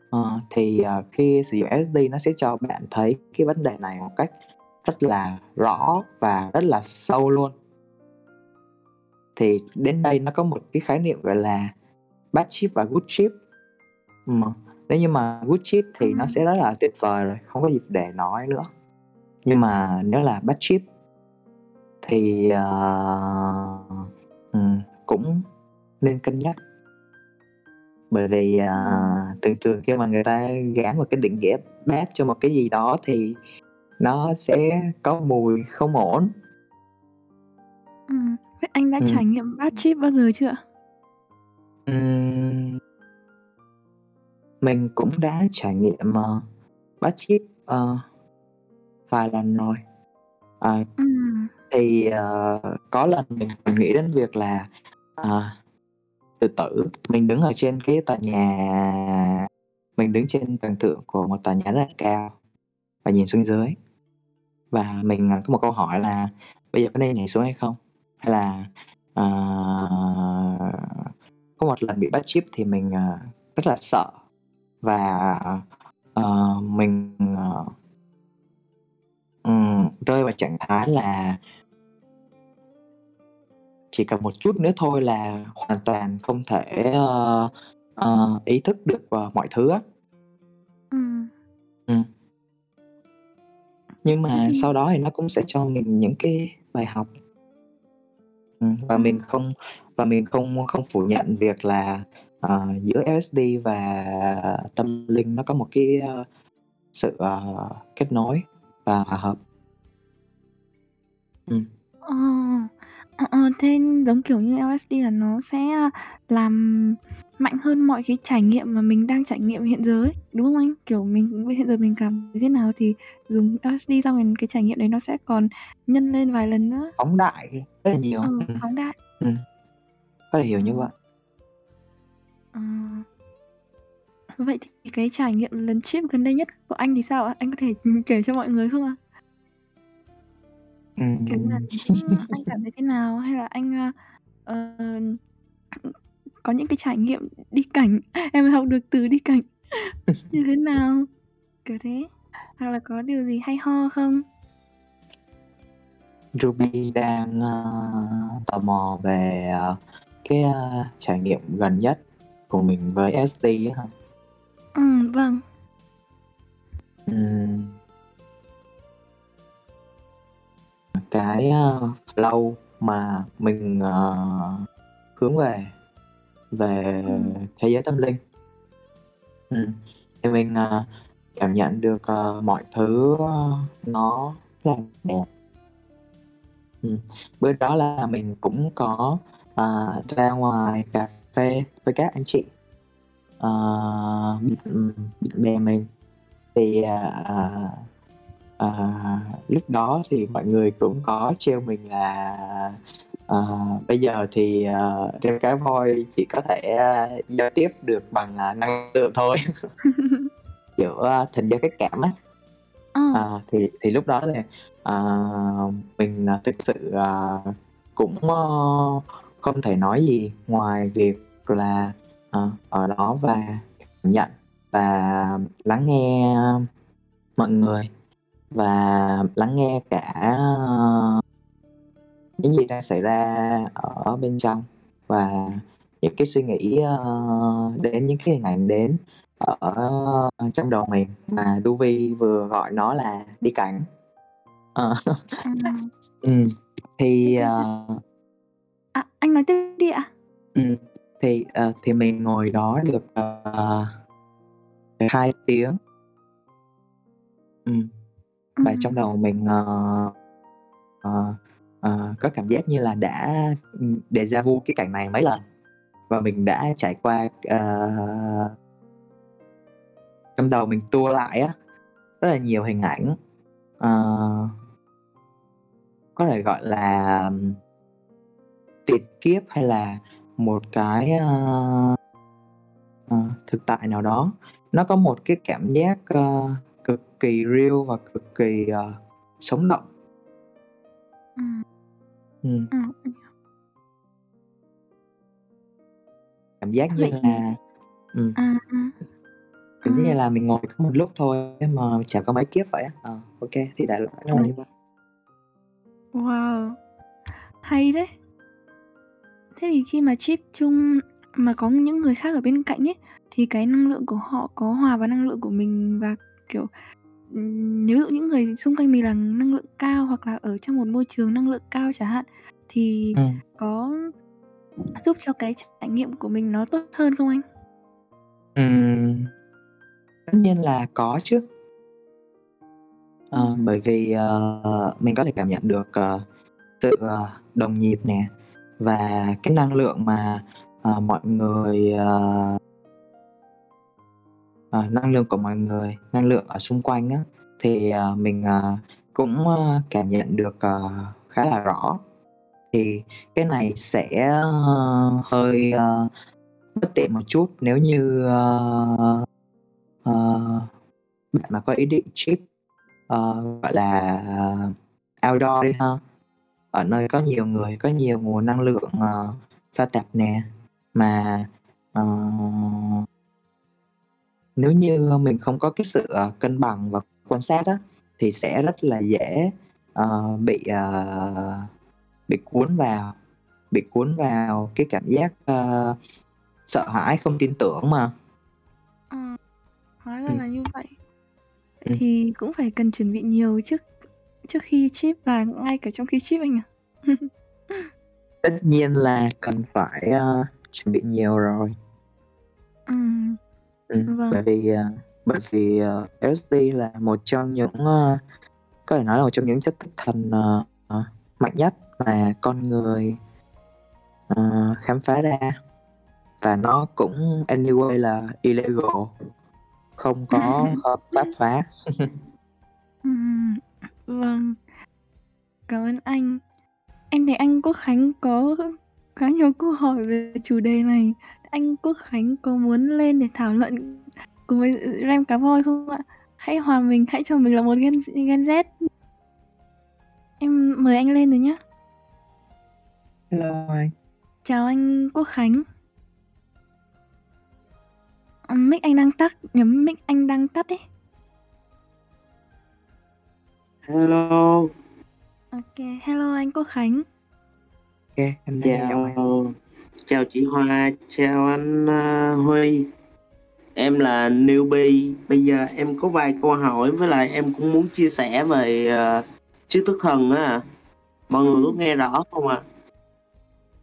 ờ, thì, ờ, khi sử dụng LSD nó sẽ cho bạn thấy cái vấn đề này một cách rất là rõ và rất là sâu luôn. Thì đến đây nó có một cái khái niệm gọi là bad trip và good trip. Ừm, nếu như mà good trip thì nó Ừm. sẽ rất là tuyệt vời rồi, không có gì để nói nữa. Nhưng mà nếu là bad trip thì, ừm, cũng nên cân nhắc. Bởi vì, Ừm. thường thường khi mà người ta gán một cái định nghĩa bad cho một cái gì đó thì nó sẽ có mùi không ổn. Vậy anh đã Ừm. trải nghiệm bad trip bao giờ chưa? Ừm. Mình cũng đã trải nghiệm, ờ, bad trip, ờ, vài lần rồi. À, Ừm thì, uh, có lần mình mình nghĩ đến việc là, uh, tự tử, mình đứng ở trên cái tòa nhà mình đứng trên tầng thượng của một tòa nhà rất là cao và nhìn xuống dưới. Và mình, ờ, có một câu hỏi là bây giờ có nên nhảy xuống hay không? Hay là, uh, có một lần bị bắt chip thì mình, uh, rất là sợ và, uh, mình, uh, rơi vào trạng thái là chỉ cần một chút nữa thôi là hoàn toàn không thể, ơ, ờ, ý thức được, ờ, mọi thứ á. Ừm. Ừm. Nhưng mà thì sau đó thì nó cũng sẽ cho mình những cái bài học. Ừm, và mình không và mình không không phủ nhận việc là, ờ, giữa LSD và tâm linh nó có một cái, ơ, sự, ờ, kết nối và hòa hợp. Ừm. Ờ, Ờ, ờ, thế giống kiểu như LSD là nó sẽ, a, làm mạnh hơn mọi cái trải nghiệm mà mình đang trải nghiệm hiện giờ ấy, đúng không anh? Kiểu, mình bây hiện giờ mình cảm thấy thế nào thì dùng LSD xong rồi cái trải nghiệm đấy nó sẽ còn nhân lên vài lần nữa. Phóng đại rất là nhiều, Ừ, ừm. phóng đại. Ừm. Có thể hiểu Ờ. như vậy. Ờ. Vậy thì cái trải nghiệm lần trip gần đây nhất của anh thì sao ạ? Anh có thể, ừm, kể cho mọi người không ạ? Như là, Ừm. ừm, anh cảm thấy thế nào? Hay là anh, a, ờ, có những cái trải nghiệm đi cảnh em học được từ đi cảnh như thế nào? Kiểu thế. Hoặc là có điều gì hay ho không? Ruby đang, ơ, tò mò về, ờ, cái, a, trải nghiệm gần nhất của mình với LSD á hả? Ừm, vâng. Ừm. Cái, ờ, uh, flow mà mình, uh, hướng về về thế giới tâm linh. ừ. thì mình, uh, cảm nhận được, uh, mọi thứ, uh, nó là đẹp. ừ. bữa đó là mình cũng có, uh, ra ngoài cà phê với các anh chị, uh, bạn bè mình. Thì, uh, à, à, lúc đó thì mọi người cũng có trêu mình là, ờ, bây giờ thì, ờ, đeo cá voi chỉ có thể, a, giao tiếp được bằng, à, năng lượng thôi. Kiểu, a, thần giao cách cảm á. Ờ. À, thì thì lúc đó thì, ờ, mình, à, thực sự, ờ, cũng, ơ, không thể nói gì ngoài việc là, ờ, ở đó và nhận và lắng nghe mọi người và lắng nghe cả, ơ những gì đang xảy ra ở bên trong và những cái suy nghĩ, ơ, đến những cái hình ảnh đến ở trong đầu mình mà Ruby vừa gọi nó là đi cảnh. Ờ. Ừm, Thế thì, ờ À, anh nói tiếp đi ạ. Ừm, thì, ờ, thì mình ngồi đó được, ờ, 2 tiếng. Ừm, và trong đầu mình, ờ, ờ, ờ, có cảm giác như là đã, déjà vu cái cảnh này mấy lần. Và mình đã trải qua, ờ trong đầu mình tua lại á, rất là nhiều hình ảnh, ờ có thể gọi là, tiền kiếp hay là một cái, ơ, ờ, thực tại nào đó. Nó có một cái cảm giác, ơ, cực kỳ real và cực kỳ, ờ, sống động. Ừm. Ừm, ừm. Cảm giác như Vậy là ừm. à, à. Cảm giác như là mình ngồi có một lúc thôi mà trải qua mấy kiếp vậy á. Ô kê, thì đại loại nó là Ừm. như vậy. Wow! Hay đấy! Thế thì khi mà trip chung mà có những người khác ở bên cạnh ấy, thì cái năng lượng của họ có hòa vào năng lượng của mình và, kiểu, nếu ví dụ những người xung quanh mình là năng lượng cao hoặc là ở trong một môi trường năng lượng cao chẳng hạn, thì Ừm. có giúp cho cái trải nghiệm của mình nó tốt hơn không anh? Ừm. Tất nhiên là có chứ. Ừm. bởi vì, ờ, mình có thể cảm nhận được, ờ, sự, ờ, đồng nhịp nè, và cái năng lượng mà, ờ, mọi người, ờ ờ, năng lượng của mọi người, năng lượng ở xung quanh á, thì, ờ, mình, ờ, cũng, ơ, cảm nhận được, ờ, khá là rõ. Thì cái này sẽ, uh, hơi, uh, bất tiện một chút nếu như, uh, uh, bạn mà có ý định trip, uh, gọi là, outdoor đi ha, ở nơi có nhiều người, có nhiều nguồn năng lượng, uh, pha tạp nè, mà, uh, nếu như mình không có cái sự, ờ, cân bằng và quan sát á, thì sẽ rất là dễ, ờ, bị, ờ, bị cuốn vào, bị cuốn vào cái cảm giác, ơ, sợ hãi, không tin tưởng mà. Ờ, hóa ra Ừm. là như vậy. Ừm. thì cũng phải cần chuẩn bị nhiều trước trước khi trip và ngay cả trong khi trip anh nhỉ? Tất nhiên là cần phải, ơ, chuẩn bị nhiều rồi. Ừm. Ừm, Vâng. bởi vì, ờ, bởi vì, ờ, LSD là một trong những, ơ, có thể nói là một trong những chất thức thần, ờ, ờ, mạnh nhất mà con người ờ, khám phá ra và nó cũng anyway là illegal không có hợp pháp hóa Ừm, vâng. Cảm ơn anh. Em thấy anh Quốc Khánh có khá nhiều câu hỏi về chủ đề này. Anh Quốc Khánh có muốn lên để thảo luận cùng với Rem Cá Voi không ạ? Hãy hòa mình, hãy cho mình là một Gen, Gen Z. Em mời anh lên rồi nhé. hello anh Chào anh Quốc Khánh. Mic anh đang tắt, nhấm mic anh đang tắt ấy. Hello, Ok, hello anh Quốc Khánh. ok em chào chào chào chị Hoa, chào anh ờ, Huy. Em là newbie. Bây giờ em có vài câu hỏi với lại em cũng muốn chia sẻ về uh, trí thức thần á. Mọi người có nghe rõ không ạ?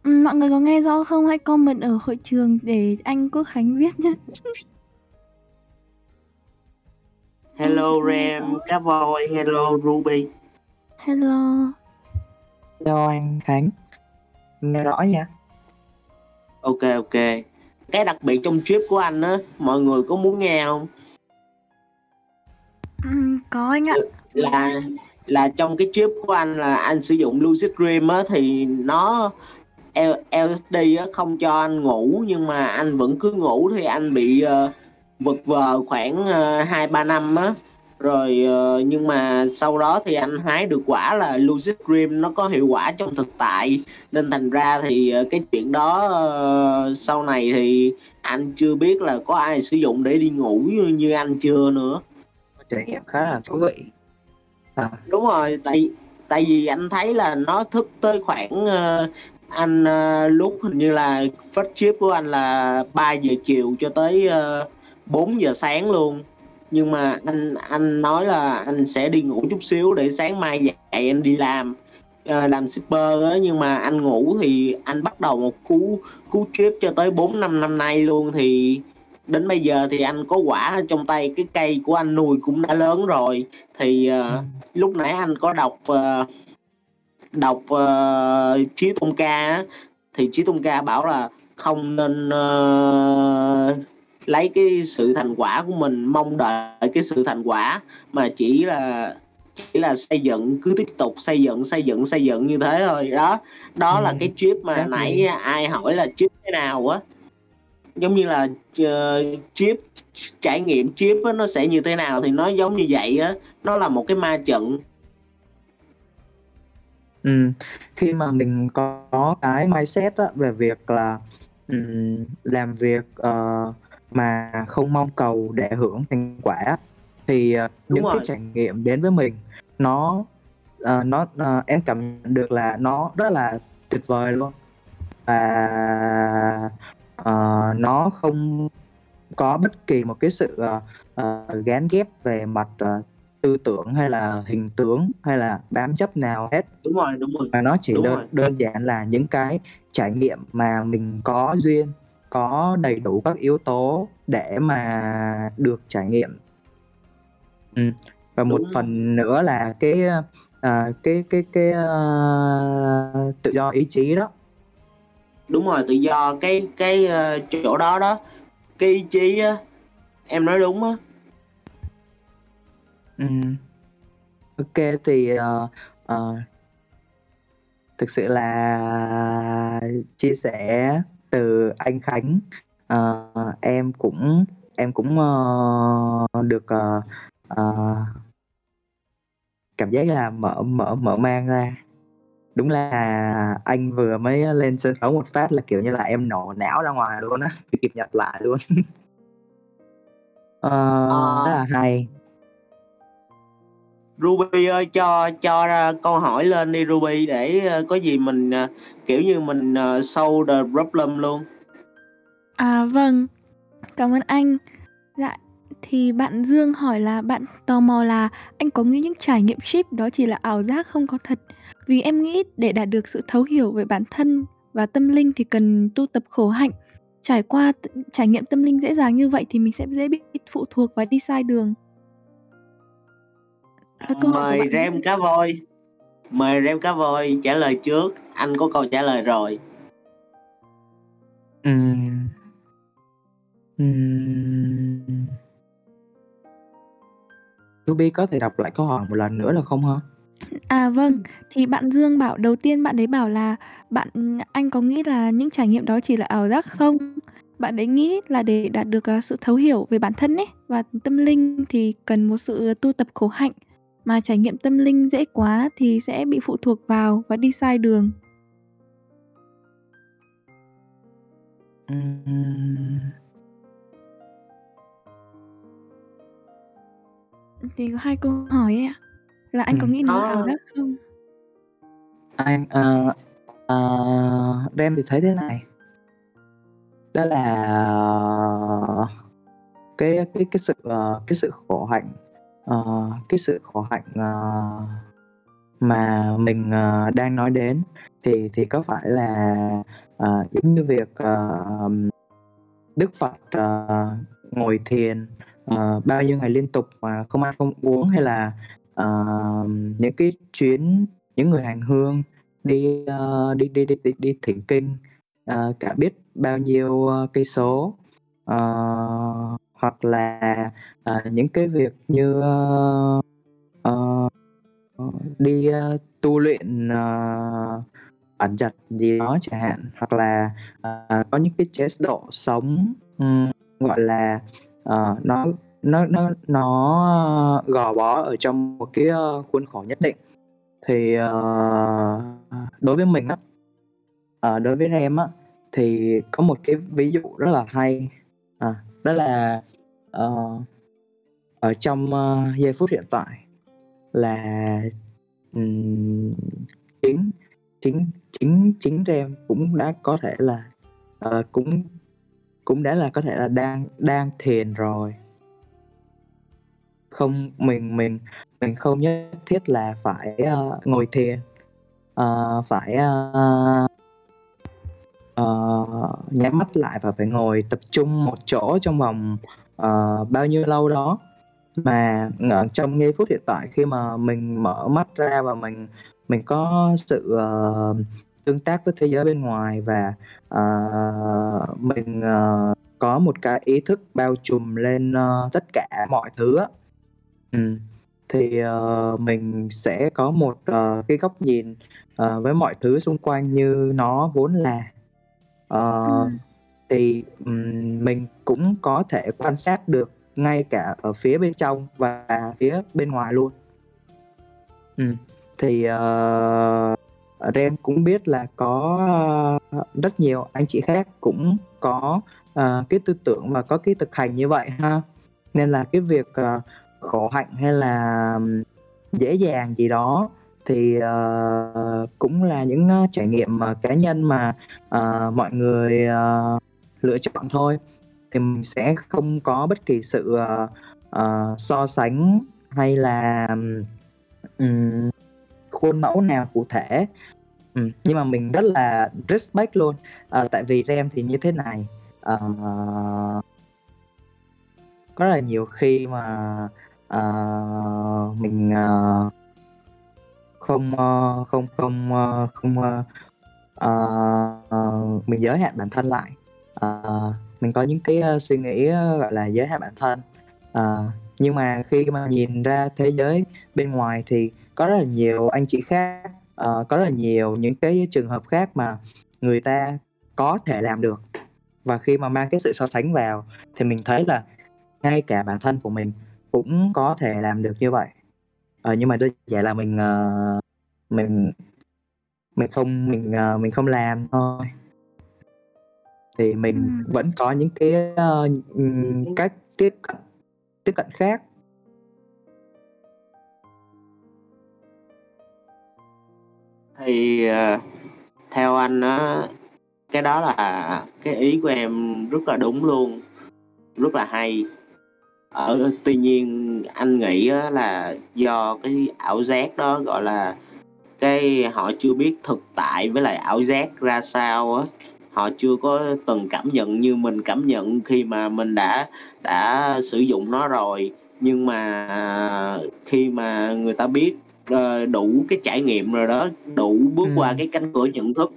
Ừ, mọi người có nghe rõ không? Hãy comment ở hội trường để anh Quốc Khánh biết nhé. Hello nghe Ram, cá voi, hello Ruby. Hello. hello anh Khánh nghe rõ nha Ok ok. Cái đặc biệt trong trip của anh á, mọi người có muốn nghe không? Ừ, có anh ạ. là là trong cái chip của anh là anh sử dụng lucid dream á thì nó LSD á không cho anh ngủ nhưng mà anh vẫn cứ ngủ thì anh bị uh, vật vờ khoảng ờ, hai ba năm á rồi ờ, nhưng mà sau đó thì anh hái được quả là lucid dream nó có hiệu quả trong thực tại. Nên thành ra thì ờ, cái chuyện đó ờ, sau này thì anh chưa biết là có ai sử dụng để đi ngủ như, như anh chưa nữa. Trải nghiệm khá là thú vị. À, đúng rồi tại tại vì anh thấy là nó thức tới khoảng anh lúc hình như là first trip của anh là 3 giờ chiều cho tới uh, 4 giờ sáng luôn nhưng mà anh anh nói là anh sẽ đi ngủ chút xíu để sáng mai dậy anh đi làm ờ, làm shipper á. Nhưng mà anh ngủ thì anh bắt đầu một cú cú trip cho tới 4 năm năm nay luôn. Thì đến bây giờ thì anh có quả trong tay cái cây của anh nuôi cũng đã lớn rồi. Thì ừ. lúc nãy anh có đọc ờ, đọc ờ, Chí Tôn Ca thì Chí Tôn Ca bảo là không nên ờ, lấy cái sự thành quả của mình mong đợi cái sự thành quả mà chỉ là chỉ là xây dựng cứ tiếp tục xây dựng xây dựng xây dựng như thế thôi đó đó là Ừ, cái chip mà exactly. nãy ai hỏi là chip thế nào á giống như là ờ, chip trải nghiệm chip á, nó sẽ như thế nào thì nó giống như vậy á nó là một cái ma trận Ừ. Khi mà mình có cái mindset á, về việc là ừm, làm việc ờ, mà không mong cầu để hưởng thành quả thì Đúng những cái rồi. trải nghiệm đến với mình nó ờ, nó ờ, em cảm nhận được là nó rất là tuyệt vời luôn và ờ, nó không có bất kỳ một cái sự ờ, ờ, gán ghép về mặt ờ, tư tưởng hay là hình tướng hay là bám chấp nào hết đúng rồi đúng rồi mà nó chỉ Đúng đơn rồi. đơn giản là những cái trải nghiệm mà mình có duyên có đầy đủ các yếu tố để mà được trải nghiệm ừ. và một Đúng. phần nữa là cái à, cái cái cái à, tự do ý chí đó đúng rồi tự do cái cái ờ, chỗ đó đó cái ý chí á em nói đúng á ừ. ok thì ờ, ờ, thực sự là chia sẻ từ anh Khánh. Ờ, em cũng em cũng ờ, được ờ, ờ, cảm giác là mở mở mở mang ra. Đúng là anh vừa mới lên sân khấu một phát là kiểu như là em nổ não ra ngoài luôn á kịp nhặt lại luôn. Ờ, Ờ. rất là hay Ruby ơi cho cho ra câu hỏi lên đi Ruby để ờ, có gì mình ờ, kiểu như mình ờ, sâu solve the problem luôn À vâng, cảm ơn anh. Dạ, thì bạn Dương hỏi là bạn tò mò là anh có nghĩ những trải nghiệm chip đó chỉ là ảo giác không có thật. Vì em nghĩ để đạt được sự thấu hiểu về bản thân và tâm linh thì cần tu tập khổ hạnh. Trải qua t- trải nghiệm tâm linh dễ dàng như vậy thì mình sẽ dễ bị phụ thuộc và đi sai đường mời bạn Ram cá voi mời Rem Cá Voi trả lời trước anh có câu trả lời rồi Ừm. Ừm. Ruby có thể đọc lại câu hỏi một lần nữa được không hả? À vâng, thì bạn Dương bảo đầu tiên bạn ấy bảo là bạn anh có nghĩ là những trải nghiệm đó chỉ là ảo giác không? Bạn ấy nghĩ là để đạt được à, sự thấu hiểu về bản thân ấy và tâm linh thì cần một sự tu tập khổ hạnh mà trải nghiệm tâm linh dễ quá thì sẽ bị phụ thuộc vào và đi sai đường. Ừm. Thì có hai câu hỏi ấy ạ. Là anh có nghĩ Có. ảo giác không? Anh, ờ, ờ, Rem thì thấy thế này. Đó là cái cái cái sự, ờ, cái sự khổ hạnh, ờ, cái sự khổ hạnh, ờ, mà mình, ờ, đang nói đến thì thì có phải là, ờ, giống như việc, ờ, Đức Phật, ờ, ngồi thiền, ờ, bao nhiêu ngày liên tục mà không ăn không uống hay là, ờ, những cái chuyến những người hành hương đi, ơ, đi đi đi đi đi thỉnh kinh, ờ, cả biết bao nhiêu, ơ, cây số, ờ, hoặc là, à, những cái việc như, uh, uh, đi, uh, tu luyện, uh, ẩn dật gì đó chẳng hạn, hoặc là, uh, có những cái chế độ sống, um, gọi là, uh, nó nó nó nó gò bó ở trong một cái, khuôn khổ nhất định. Thì, uh, đối với mình á, uh, đối với em á, thì có một cái ví dụ rất là hay, đó là, uh, ở trong, uh, giây phút hiện tại là, um, chính chính chính chính Rem cũng đã có thể là, uh, cũng cũng đã là có thể là đang đang thiền rồi. Không mình mình mình không nhất thiết là phải, uh, ngồi thiền, uh, phải, uh, ờ, nhắm mắt lại và phải ngồi tập trung một chỗ trong vòng, ờ, bao nhiêu lâu đó. Mà ở trong giây phút hiện tại khi mà mình mở mắt ra và mình mình có sự, ờ, tương tác với thế giới bên ngoài và, ờ, mình, ờ, có một cái ý thức bao trùm lên, ơ, tất cả mọi thứ á. Ừ, thì, ờ, mình sẽ có một, ờ, cái góc nhìn, ờ, với mọi thứ xung quanh như nó vốn là. Ờ, Ừm. thì, ừm, mình cũng có thể quan sát được ngay cả ở phía bên trong và phía bên ngoài luôn. Ừm, thì, ờ, Rem cũng biết là có, ơ, rất nhiều anh chị khác cũng có, ờ, cái tư tưởng và có cái thực hành như vậy ha. Nên là cái việc, ờ, khổ hạnh hay là dễ dàng gì đó thì, uh, cũng là những, uh, trải nghiệm mà cá nhân mà, uh, mọi người, uh, lựa chọn thôi. Thì mình sẽ không có bất kỳ sự, uh, uh, so sánh hay là, um, khuôn mẫu nào cụ thể. um, nhưng mà mình rất là respect luôn, uh, tại vì Rem thì như thế này, uh, có rất là nhiều khi mà, uh, mình, uh, Ờ, không, không ờ, không, không, uh, uh, mình giới hạn bản thân lại. uh, mình có những cái, uh, suy nghĩ, uh, gọi là, giới hạn bản thân. uh, nhưng mà khi mà nhìn ra thế giới bên ngoài thì có rất là nhiều anh chị khác, uh, có rất là nhiều những cái trường hợp khác mà người ta có thể làm được. Và khi mà mang cái sự so sánh vào thì mình thấy là ngay cả bản thân của mình cũng có thể làm được như vậy. Ờ, nhưng mà đơn giản là mình, ờ, mình mình không mình, ờ, mình không làm thôi. Thì mình Ừm. vẫn có những cái, ừm, cách tiếp cận tiếp cận khác. Thì, ờ, theo anh á, cái đó là cái ý của em rất là đúng luôn, rất là hay. Ở tuy nhiên anh nghĩ á là do cái ảo giác đó, gọi là, cái họ chưa biết thực tại với lại ảo giác ra sao á, họ chưa có từng cảm nhận như mình cảm nhận khi mà mình đã đã sử dụng nó rồi. Nhưng mà khi mà người ta biết ờ, đủ cái trải nghiệm rồi đó đủ bước Ừ. qua cái cánh cửa nhận thức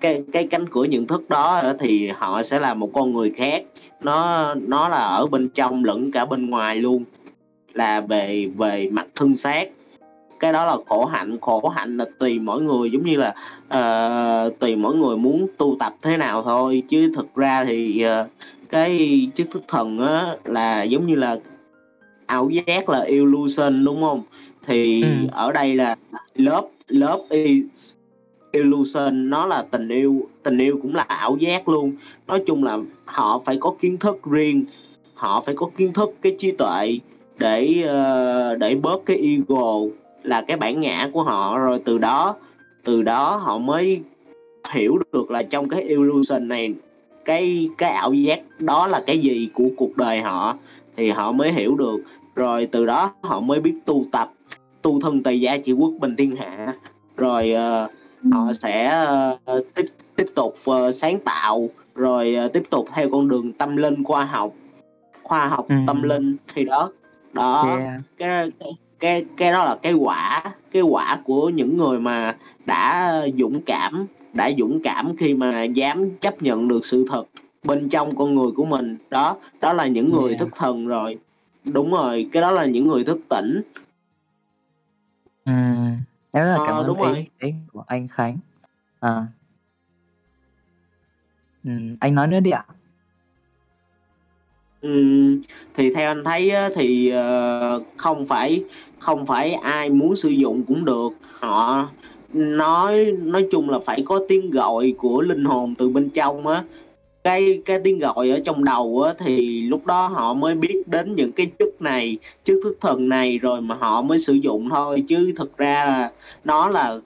cái cái cánh cửa nhận thức đó thì họ sẽ là một con người khác. Nó nó là ở bên trong lẫn cả bên ngoài luôn là về về mặt thân xác. Cái đó là khổ hạnh. Khổ hạnh là tùy mỗi người giống như là ờ, tùy mỗi người muốn tu tập thế nào thôi. Chứ thực ra thì ờ, cái chức thức thần á là giống như là ảo giác là illusion đúng không? Thì Ừ. ở đây là love love is illusion nó là tình yêu tình yêu cũng là ảo giác luôn. Nói chung là họ phải có kiến thức riêng họ phải có kiến thức cái trí tuệ để ờ, để bớt cái ego là cái bản ngã của họ. Rồi từ đó từ đó họ mới hiểu được là trong cái illusion này cái cái ảo giác đó là cái gì của cuộc đời họ thì họ mới hiểu được. Rồi từ đó họ mới biết tu tập tu thân tề gia trị quốc bình thiên hạ. Rồi uh, họ sẽ ờ, tiếp tiếp tục ờ, sáng tạo rồi ờ, tiếp tục theo con đường tâm linh khoa học khoa học Ừ. tâm linh thì đó đó Yeah. cái cái cái cái đó là cái quả cái quả của những người mà đã dũng cảm đã dũng cảm khi mà dám chấp nhận được sự thật bên trong con người của mình đó đó là những người Yeah. thức thần rồi đúng rồi cái đó là những người thức tỉnh Ừ. Em rất là Ờ, cảm ơn đúng ý, rồi. ý của anh Khánh. À. Ừ, anh nói nữa đi ạ. Ừm, thì theo anh thấy á, thì ờ, không phải không phải ai muốn sử dụng cũng được họ nói nói chung là phải có tiếng gọi của linh hồn từ bên trong á cái cái tiếng gọi ở trong đầu á thì lúc đó họ mới biết đến những cái chức này chức thức thần này rồi mà họ mới sử dụng thôi. Chứ thực ra là nó là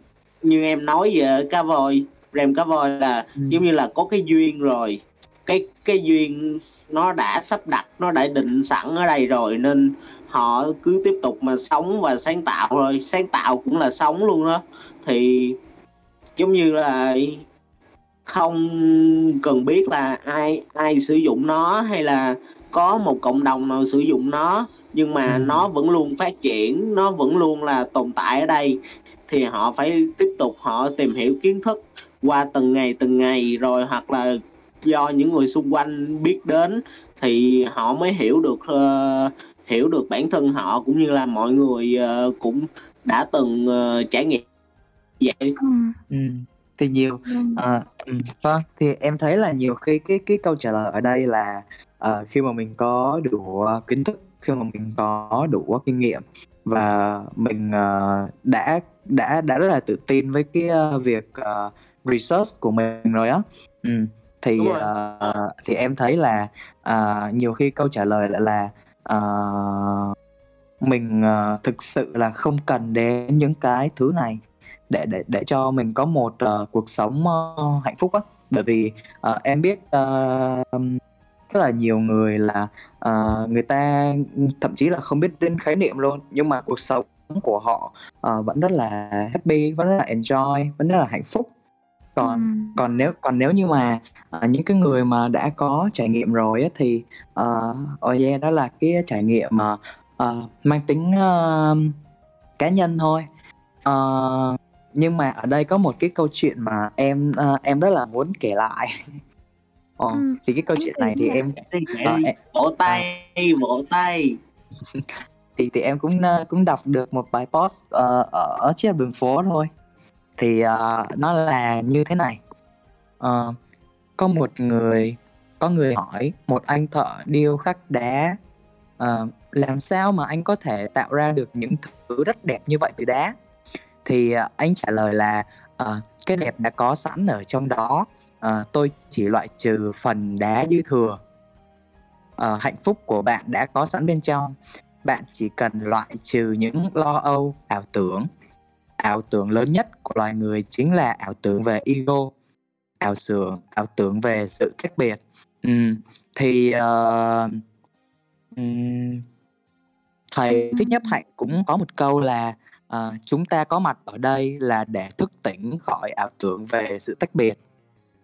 như em nói về cá voi rem cá voi là Ừ. giống như là có cái duyên rồi. Cái cái duyên nó đã sắp đặt nó đã định sẵn ở đây rồi nên họ cứ tiếp tục mà sống và sáng tạo rồi. Sáng tạo cũng là sống luôn đó thì giống như là không cần biết là ai ai sử dụng nó hay là có một cộng đồng nào sử dụng nó nhưng mà Ừ. nó vẫn luôn phát triển nó vẫn luôn là tồn tại ở đây thì họ phải tiếp tục họ tìm hiểu kiến thức qua từng ngày từng ngày rồi hoặc là do những người xung quanh biết đến thì họ mới hiểu được ờ, hiểu được bản thân họ cũng như là mọi người ờ, cũng đã từng ờ, trải nghiệm vậy Ừ. Ừ. Thì nhiều Vâng. à, ừ, vâng thì em thấy là nhiều khi cái cái câu trả lời ở đây là ờ, khi mà mình có đủ ờ, kiến thức khi mà mình có đủ kinh nghiệm và mình ờ, đã đã đã rất là tự tin với cái ờ, việc ờ, research của mình rồi á ừ. thì ờ, thì em thấy là ờ, nhiều khi câu trả lời lại là ờ, mình ờ, thực sự là không cần đến những cái thứ này để để để cho mình có một ờ, cuộc sống ờ, hạnh phúc á. Bởi vì ờ, em biết ờ, rất là nhiều người là ờ, người ta thậm chí là không biết đến khái niệm luôn nhưng mà cuộc sống của họ ờ, vẫn rất là happy vẫn rất là enjoy vẫn rất là hạnh phúc. Còn Ừ. còn nếu còn nếu như mà ờ, những cái người mà đã có trải nghiệm rồi á, thì uh, oh yeah, đó là cái trải nghiệm mà ờ, mang tính ờ, cá nhân thôi. Ờ, nhưng mà ở đây có một cái câu chuyện mà em ờ, em rất là muốn kể lại. Ờ, Ừ, thì cái câu chuyện này thì em ờ, em- vỗ tay vỗ tay. Thì thì em cũng ờ, cũng đọc được một bài post ờ, ở, ở trên đường phố thôi. Thì ờ, nó là như thế này. Ờ, có một người có người hỏi một anh thợ điêu khắc đá ờ, làm sao mà anh có thể tạo ra được những thứ rất đẹp như vậy từ đá thì à, anh trả lời là ờ, cái đẹp đã có sẵn ở trong đó. Ờ, tôi chỉ loại trừ phần đá dư thừa. Ờ, hạnh phúc của bạn đã có sẵn bên trong. Bạn chỉ cần loại trừ những lo âu ảo tưởng. Ảo tưởng lớn nhất của loài người chính là ảo tưởng về ego ảo tưởng ảo tưởng về sự cách biệt. Ừ, thì uh, um, thầy thích nhất hạnh cũng có một câu là ờ, chúng ta có mặt ở đây là để thức tỉnh khỏi ảo tưởng về sự tách biệt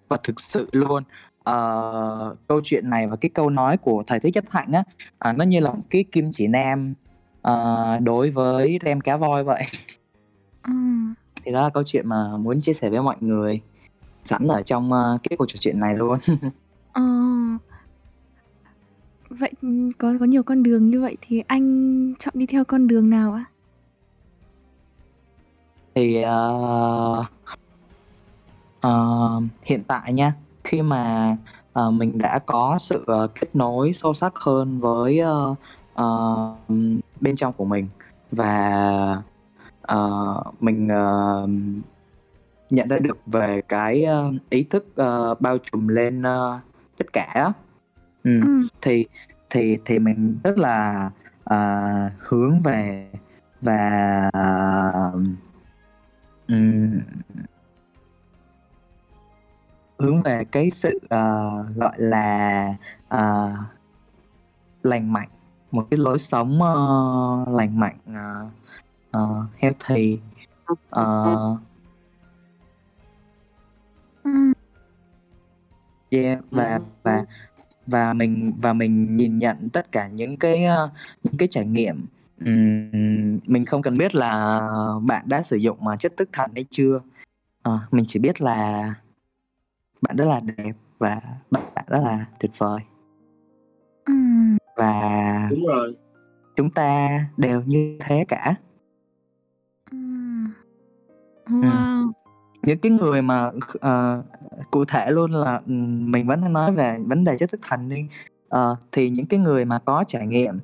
và thực sự luôn ờ, câu chuyện này và cái câu nói của thầy thích nhất hạnh á à, nó như là một cái kim chỉ nam ờ, đối với đem cá voi vậy Ừm. Thì đó là câu chuyện mà muốn chia sẻ với mọi người, sẵn ở trong, ơ, cái cuộc trò chuyện này luôn. Ờ. Vậy, ừm, có có nhiều con đường như vậy thì anh chọn đi theo con đường nào ạ? Thì, ờ ờ, hiện tại nha, khi mà, ờ, mình đã có sự, ờ, kết nối sâu sắc hơn với, ơ, ờm, bên trong của mình và, ờ, mình, ờm, nhận ra được về cái, ơ, ý thức, ờ, bao trùm lên, ơ, tất cả. Ừm, Ừm. thì thì thì mình rất là, ờ, hướng về và, ừm hướng về cái sự, ờ, gọi là, ờ lành mạnh, một cái lối sống, ơ, lành mạnh, ờ, ờ, healthy, ờ Ừm. Yeah, và và và mình và mình nhìn nhận tất cả những cái, ơ, những cái trải nghiệm. Ừm, mình không cần biết là bạn đã sử dụng, ờ, chất tức thần hay chưa, ờ, mình chỉ biết là bạn rất là đẹp và bạn rất là tuyệt vời. Ừm. Và Đúng rồi. chúng ta đều như thế cả. Ừm. Ừm. Wow! Những cái người mà kh ờ, cụ thể luôn là, ừm, mình vẫn đang nói về vấn đề chất thức thần đi, ờ, thì những cái người mà có trải nghiệm,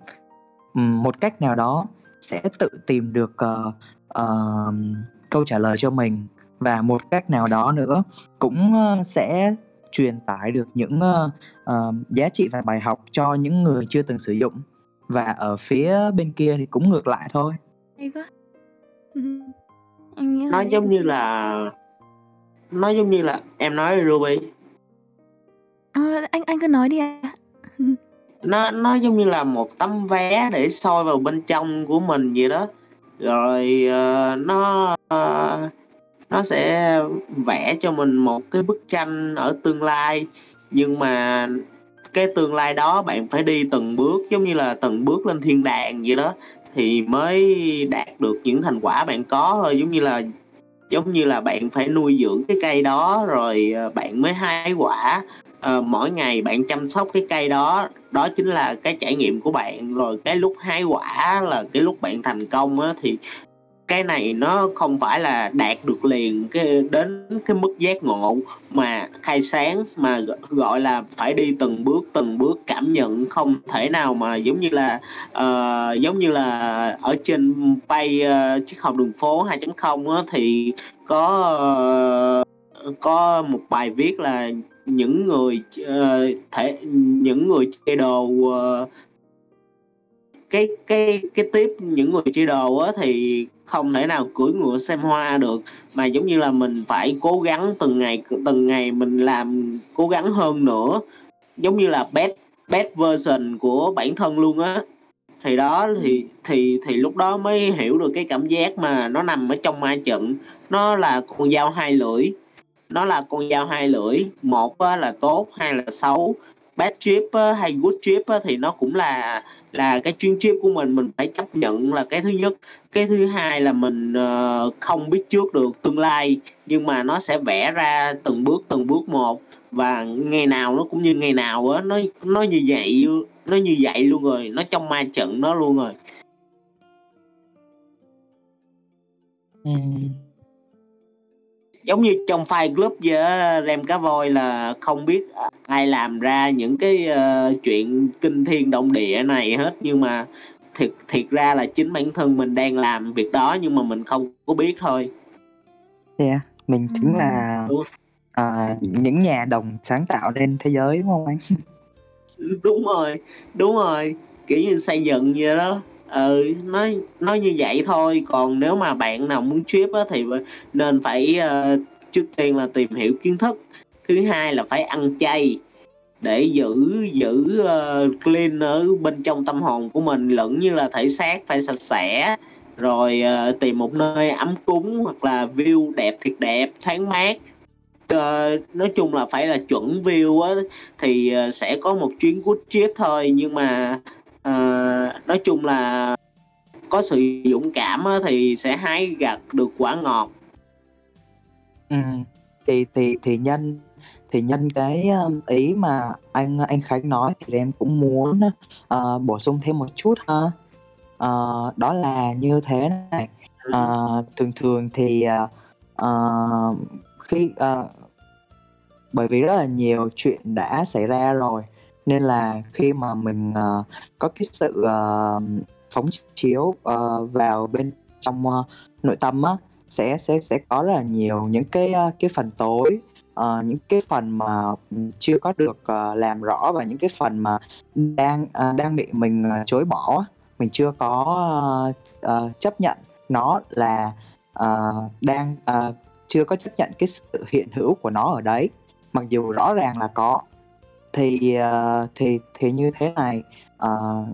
một cách nào đó sẽ tự tìm được, ờ, ờm, câu trả lời cho mình và một cách nào đó nữa cũng, ơ, sẽ truyền tải được những, ơ, ờm, giá trị và bài học cho những người chưa từng sử dụng. Và ở phía bên kia thì cũng ngược lại thôi. Hay quá! Nghĩ Nó giống như là nó giống như là em nói Ruby. Ờ, anh anh cứ nói đi ạ. Nó nó giống như là một tấm vé để soi vào bên trong của mình vậy đó. Rồi, uh, nó, uh, nó sẽ vẽ cho mình một cái bức tranh ở tương lai, nhưng mà cái tương lai đó bạn phải đi từng bước, giống như là từng bước lên thiên đàng vậy đó, thì mới đạt được những thành quả bạn có thôi. Giống như là giống như là bạn phải nuôi dưỡng cái cây đó rồi, ờ, bạn mới hái quả, uh, mỗi ngày bạn chăm sóc cái cây đó, đó chính là cái trải nghiệm của bạn. Rồi cái lúc hái quả là cái lúc bạn thành công á, thì cái này nó không phải là đạt được liền cái đến cái mức giác ngộ mà khai sáng, mà gọi là phải đi từng bước, từng bước cảm nhận, không thể nào mà giống như là, uh, giống như là ở trên bay, uh, chiếc hộp đường phố 2.0 á, thì có, uh, có một bài viết là những người ờ, thể những người chơi đồ, ờ cái cái cái tiếp những người chơi đồ á thì không thể nào cưỡi ngựa xem hoa được, mà giống như là mình phải cố gắng từng ngày, từng ngày mình làm cố gắng hơn nữa, giống như là best best version của bản thân luôn á. Thì đó, thì thì thì lúc đó mới hiểu được cái cảm giác mà nó nằm ở trong ma trận, nó là con dao hai lưỡi, nó là con dao hai lưỡi, một là tốt, hai là xấu. Bad trip hay good trip thì nó cũng là là cái chuyên trip của mình, mình phải chấp nhận là cái thứ nhất. Cái thứ hai là mình, ờ, không biết trước được tương lai, nhưng mà nó sẽ vẽ ra từng bước, từng bước một và ngày nào nó cũng như ngày nào á, nó nó như vậy nó như vậy luôn rồi, nó trong ma trận nó luôn rồi. Giống như trong Fight Club vậy á, Rem Cá Voi là không biết, à, ai làm ra những cái, ơ, chuyện kinh thiên động địa này hết, nhưng mà thiệt thiệt ra là chính bản thân mình đang làm việc đó nhưng mà mình không có biết thôi. Yeah, mình chính là, ờ, những nhà đồng sáng tạo nên thế giới, đúng hông anh? Đúng rồi, đúng rồi, kiểu như xây dựng vậy đó. Ừ, nó nó như vậy thôi, còn nếu mà bạn nào muốn trip á thì nên phải, uh, trước tiên là tìm hiểu kiến thức, thứ hai là phải ăn chay để giữ giữ, uh, clean ở bên trong tâm hồn của mình. Lẫn như là thể xác phải sạch sẽ, rồi, uh, tìm một nơi ấm cúng hoặc là view đẹp thiệt đẹp, thoáng mát. Nói chung là phải là chuẩn view á thì, sẽ có một chuyến good trip thôi, nhưng mà, Ờ, nói chung là có sự dũng cảm á, thì sẽ hái gặt được quả ngọt ừ. thì thì thì nhân thì nhân cái, um, ý mà anh anh Khánh nói thì em cũng muốn uh, bổ sung thêm một chút ha. uh, đó là như thế này, uh, thường thường thì, uh, khi uh, bởi vì rất là nhiều chuyện đã xảy ra rồi, nên là khi mà mình, uh, có cái sự, uh, phóng chiếu, uh, vào bên trong, uh, nội tâm á, sẽ sẽ sẽ có rất là nhiều những cái, uh, cái phần tối, uh, những cái phần mà, chưa có được, uh, làm rõ và những cái phần mà đang, uh, đang bị mình, uh, chối bỏ mình chưa có, uh, uh, chấp nhận nó là, uh, đang, uh, chưa có chấp nhận cái sự hiện hữu của nó ở đấy, mặc dù rõ ràng là có. Thì, ờ, thì thì như thế này, ờ,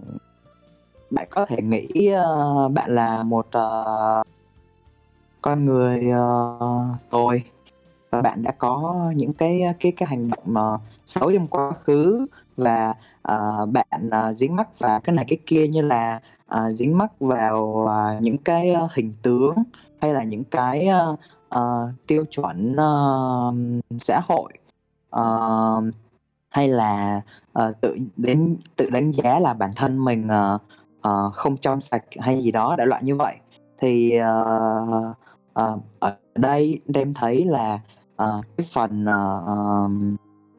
bạn có thể nghĩ, ờ, bạn là một, ờ, con người, tồi và bạn đã có những cái, cái cái hành động, ờ, xấu trong quá khứ và, uh, bạn, uh, dính mắc vào cái này cái kia như là, uh, dính mắc vào, uh, những cái, uh, hình tướng hay là những cái, uh, uh, tiêu chuẩn, uh, xã hội, uh, hay là, uh, tự đến tự đánh giá là bản thân mình, uh, uh, không trong sạch hay gì đó, đại loại như vậy. Thì, uh, uh, ở đây em thấy là, uh, cái phần, uh,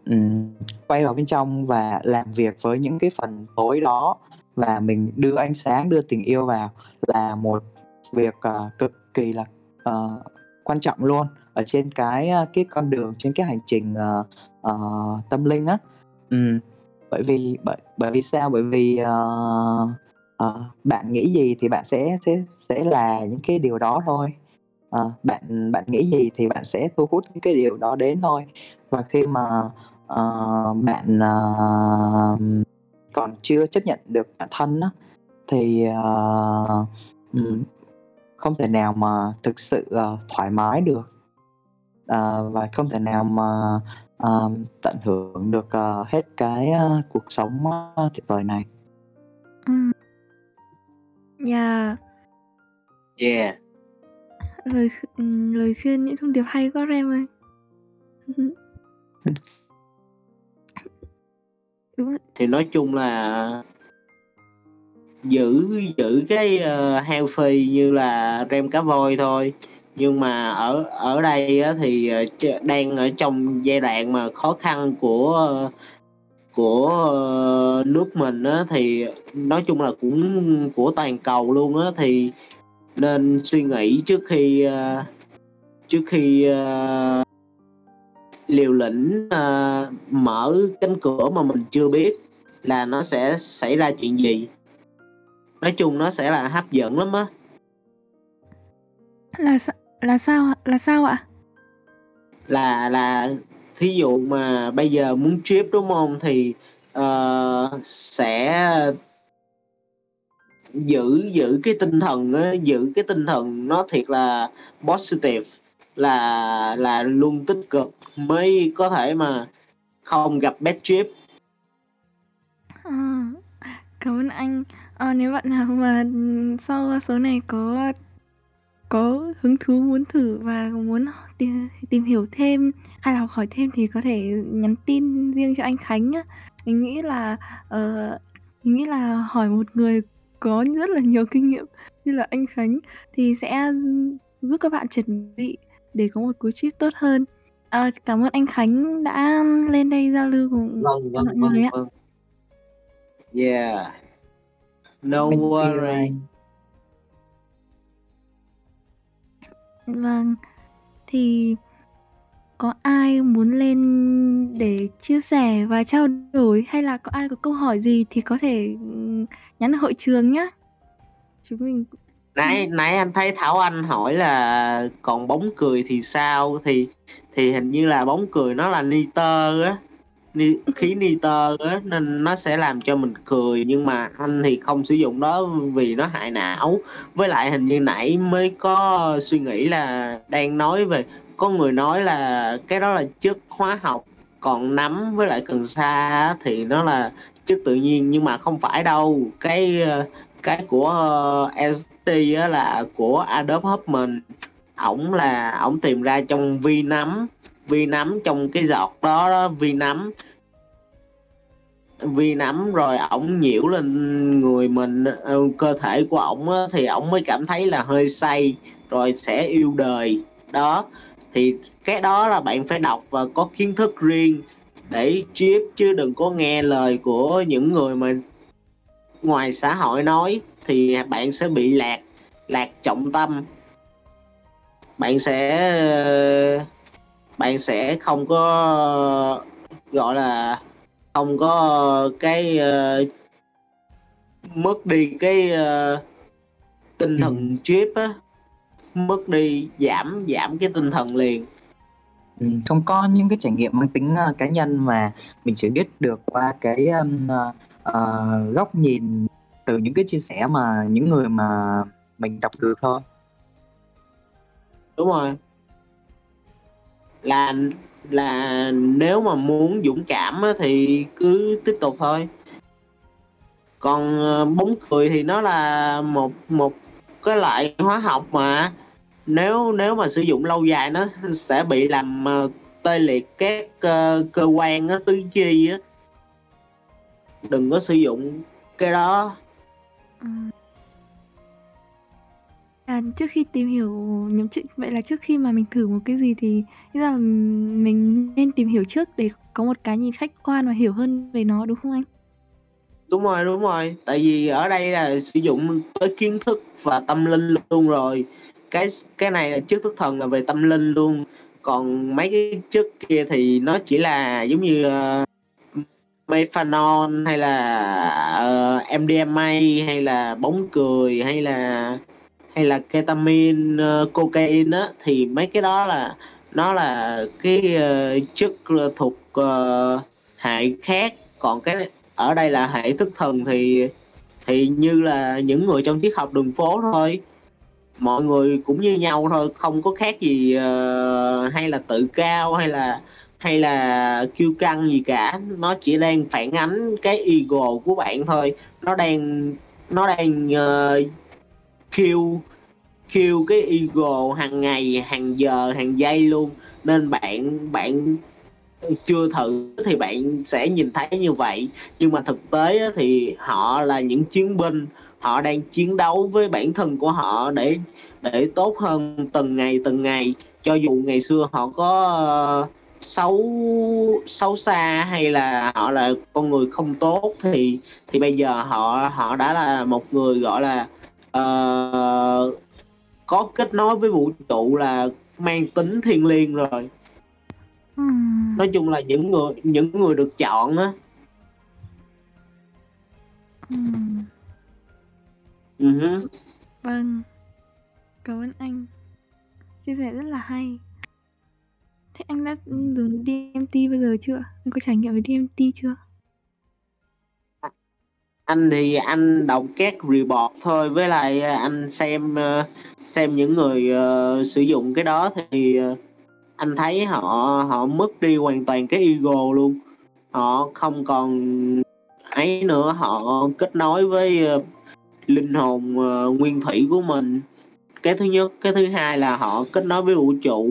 um, quay vào bên trong và làm việc với những cái phần tối đó và mình đưa ánh sáng, đưa tình yêu vào là một việc, uh, cực kỳ là, uh, quan trọng luôn ở trên cái, cái con đường, trên cái hành trình, uh, uh, tâm linh á ừ. bởi vì bởi bởi vì sao? Bởi vì, uh, uh, bạn nghĩ gì thì bạn sẽ sẽ sẽ là những cái điều đó thôi. uh, bạn bạn nghĩ gì thì bạn sẽ thu hút những cái điều đó đến thôi. Và khi mà, uh, bạn, uh, còn chưa chấp nhận được bản thân á, thì, uh, um, không thể nào mà thực sự, uh, thoải mái được. uh, và không thể nào mà, ờ, tận hưởng được, ờ, hết cái, a, cuộc sống, a, tuyệt vời này. Ừm. Yeah. Yeah. Lời kh ừm, lời khuyên, những thông điệp hay quá Rem ơi. Ừm. Đúng rồi. Thì nói chung là giữ giữ cái, ơ, healthy như là Rem cá voi thôi. Nhưng mà ở ở đây thì, ờ, đang ở trong giai đoạn mà khó khăn của, của, ờ, nước mình á, thì nói chung là cũng của toàn cầu luôn á, thì nên suy nghĩ trước khi, ờ, trước khi, liều lĩnh, mở cánh cửa mà mình chưa biết là nó sẽ xảy ra chuyện gì. Nói chung nó sẽ là hấp dẫn lắm á. Là là sao? Là sao ạ? Là là thí dụ mà bây giờ muốn trip, đúng hông? Thì, ờ, sẽ giữ giữ cái tinh thần á, giữ cái tinh thần nó thiệt là positive, là là luôn tích cực mới có thể mà không gặp bad trip. Ờ, cảm ơn anh. Ờ, nếu bạn nào mà, sau số này có có hứng thú muốn thử và muốn tìm tìm hiểu thêm hay là học hỏi thêm thì có thể nhắn tin riêng cho anh Khánh nhá. Mình nghĩ là, ờ, mình nghĩ là hỏi một người có rất là nhiều kinh nghiệm như là anh Khánh thì sẽ gi giúp các bạn chuẩn bị để có một cú trip tốt hơn. Ờ, cảm ơn anh Khánh đã lên đây giao lưu cùng Vâng, vâng, mọi vâng, người ạ. vâng. Yeah. No worry. Vâng, thì có ai muốn lên để chia sẻ và trao đổi hay là có ai có câu hỏi gì thì có thể, ừm, nhắn hội trường nhá. Chúng mình Nãy nãy anh thấy Thảo Anh hỏi là còn bóng cười thì sao? Thì thì hình như là bóng cười nó là nitơ á, ni khí nitơ á, nên nó sẽ làm cho mình cười, nhưng mà anh thì không sử dụng đó vì nó hại não. Với lại hình như nãy mới có suy nghĩ là đang nói về có người nói là cái đó là chất hóa học, còn nấm với lại cần sa thì nó là chất tự nhiên, nhưng mà không phải đâu. Cái, ơ, cái của uh, ST á là của Adobe Huffman ổng là ổng tìm ra trong vi nấm vi nấm trong cái giọt đó, đó vi nấm vi nấm rồi ổng nhiễu lên người mình ờ, cơ thể của ổng thì ổng mới cảm thấy là hơi say rồi sẽ yêu đời. Đó thì cái đó là bạn phải đọc và có kiến thức riêng để chip chứ đừng có nghe lời của những người mà ngoài xã hội nói thì bạn sẽ bị lạc lạc trọng tâm. Bạn sẽ bạn sẽ không có gọi là không có cái uh, mất đi cái uh, tinh thần ừ. chip á. Mất đi giảm giảm cái tinh thần liền. Ừ, không có những cái trải nghiệm mang tính uh, cá nhân mà mình chỉ biết được qua cái um, uh, uh, góc nhìn từ những cái chia sẻ mà những người mà mình đọc được thôi. Đúng rồi là là nếu mà muốn dũng cảm á, thì cứ tiếp tục thôi. Còn ờ, bóng cười thì nó là một một cái loại hóa học mà nếu nếu mà sử dụng lâu dài nó sẽ bị làm ờ, tê liệt các cơ, cơ quan á, tứ chi á. Đừng có sử dụng cái đó. Ừ à, trước khi tìm hiểu nhóm chuyện vậy là trước khi mà mình thử một cái gì thì nghĩ là mình nên tìm hiểu trước để có một cái nhìn khách quan và hiểu hơn về nó đúng không anh? Đúng rồi đúng rồi. Tại vì ở đây là sử dụng tới kiến thức và tâm linh luôn rồi. Cái cái này là trước thức thần là về tâm linh luôn. Còn mấy cái trước kia thì nó chỉ là giống như uh, methanol hay là ờ, uh, MDMA hay là bóng cười hay là hay là ketamine uh, ờ, cocaine á thì mấy cái đó là nó là cái uh, chất thuộc uh, hệ khác. Còn cái ở đây là hệ thức thần thì thì như là những người trong triết học đường phố thôi. Mọi người cũng như nhau thôi không có khác gì uh, hay là tự cao hay là hay là kiêu căng gì cả. Nó chỉ đang phản ánh cái ego của bạn thôi. Nó đang nó đang uh, kêu kêu cái ego hàng ngày hàng giờ hàng giây luôn. Nên bạn bạn chưa thử thì bạn sẽ nhìn thấy như vậy. Nhưng mà thực tế thì họ là những chiến binh. Họ đang chiến đấu với bản thân của họ để để tốt hơn từng ngày từng ngày. Cho dù ngày xưa họ có uh, xấu xấu xa hay là họ là con người không tốt thì thì bây giờ họ họ đã là một người gọi là uh, có kết nối với vũ trụ là mang tính thiêng liêng rồi. Hmm. nói chung là những người những người được chọn á. Hmm. uh-huh. vâng. Cảm ơn anh. Chia sẻ rất là hay. Thế anh đã dùng DMT bao giờ chưa? Anh có trải nghiệm với DMT chưa anh thì anh đọc các report thôi với lại ờ, anh xem ờ, xem những người uh, sử dụng cái đó thì uh, anh thấy họ họ mất đi hoàn toàn cái ego luôn. Họ không còn ấy nữa họ kết nối với uh, linh hồn uh, nguyên thủy của mình. Cái thứ nhất cái thứ hai là họ kết nối với vũ trụ.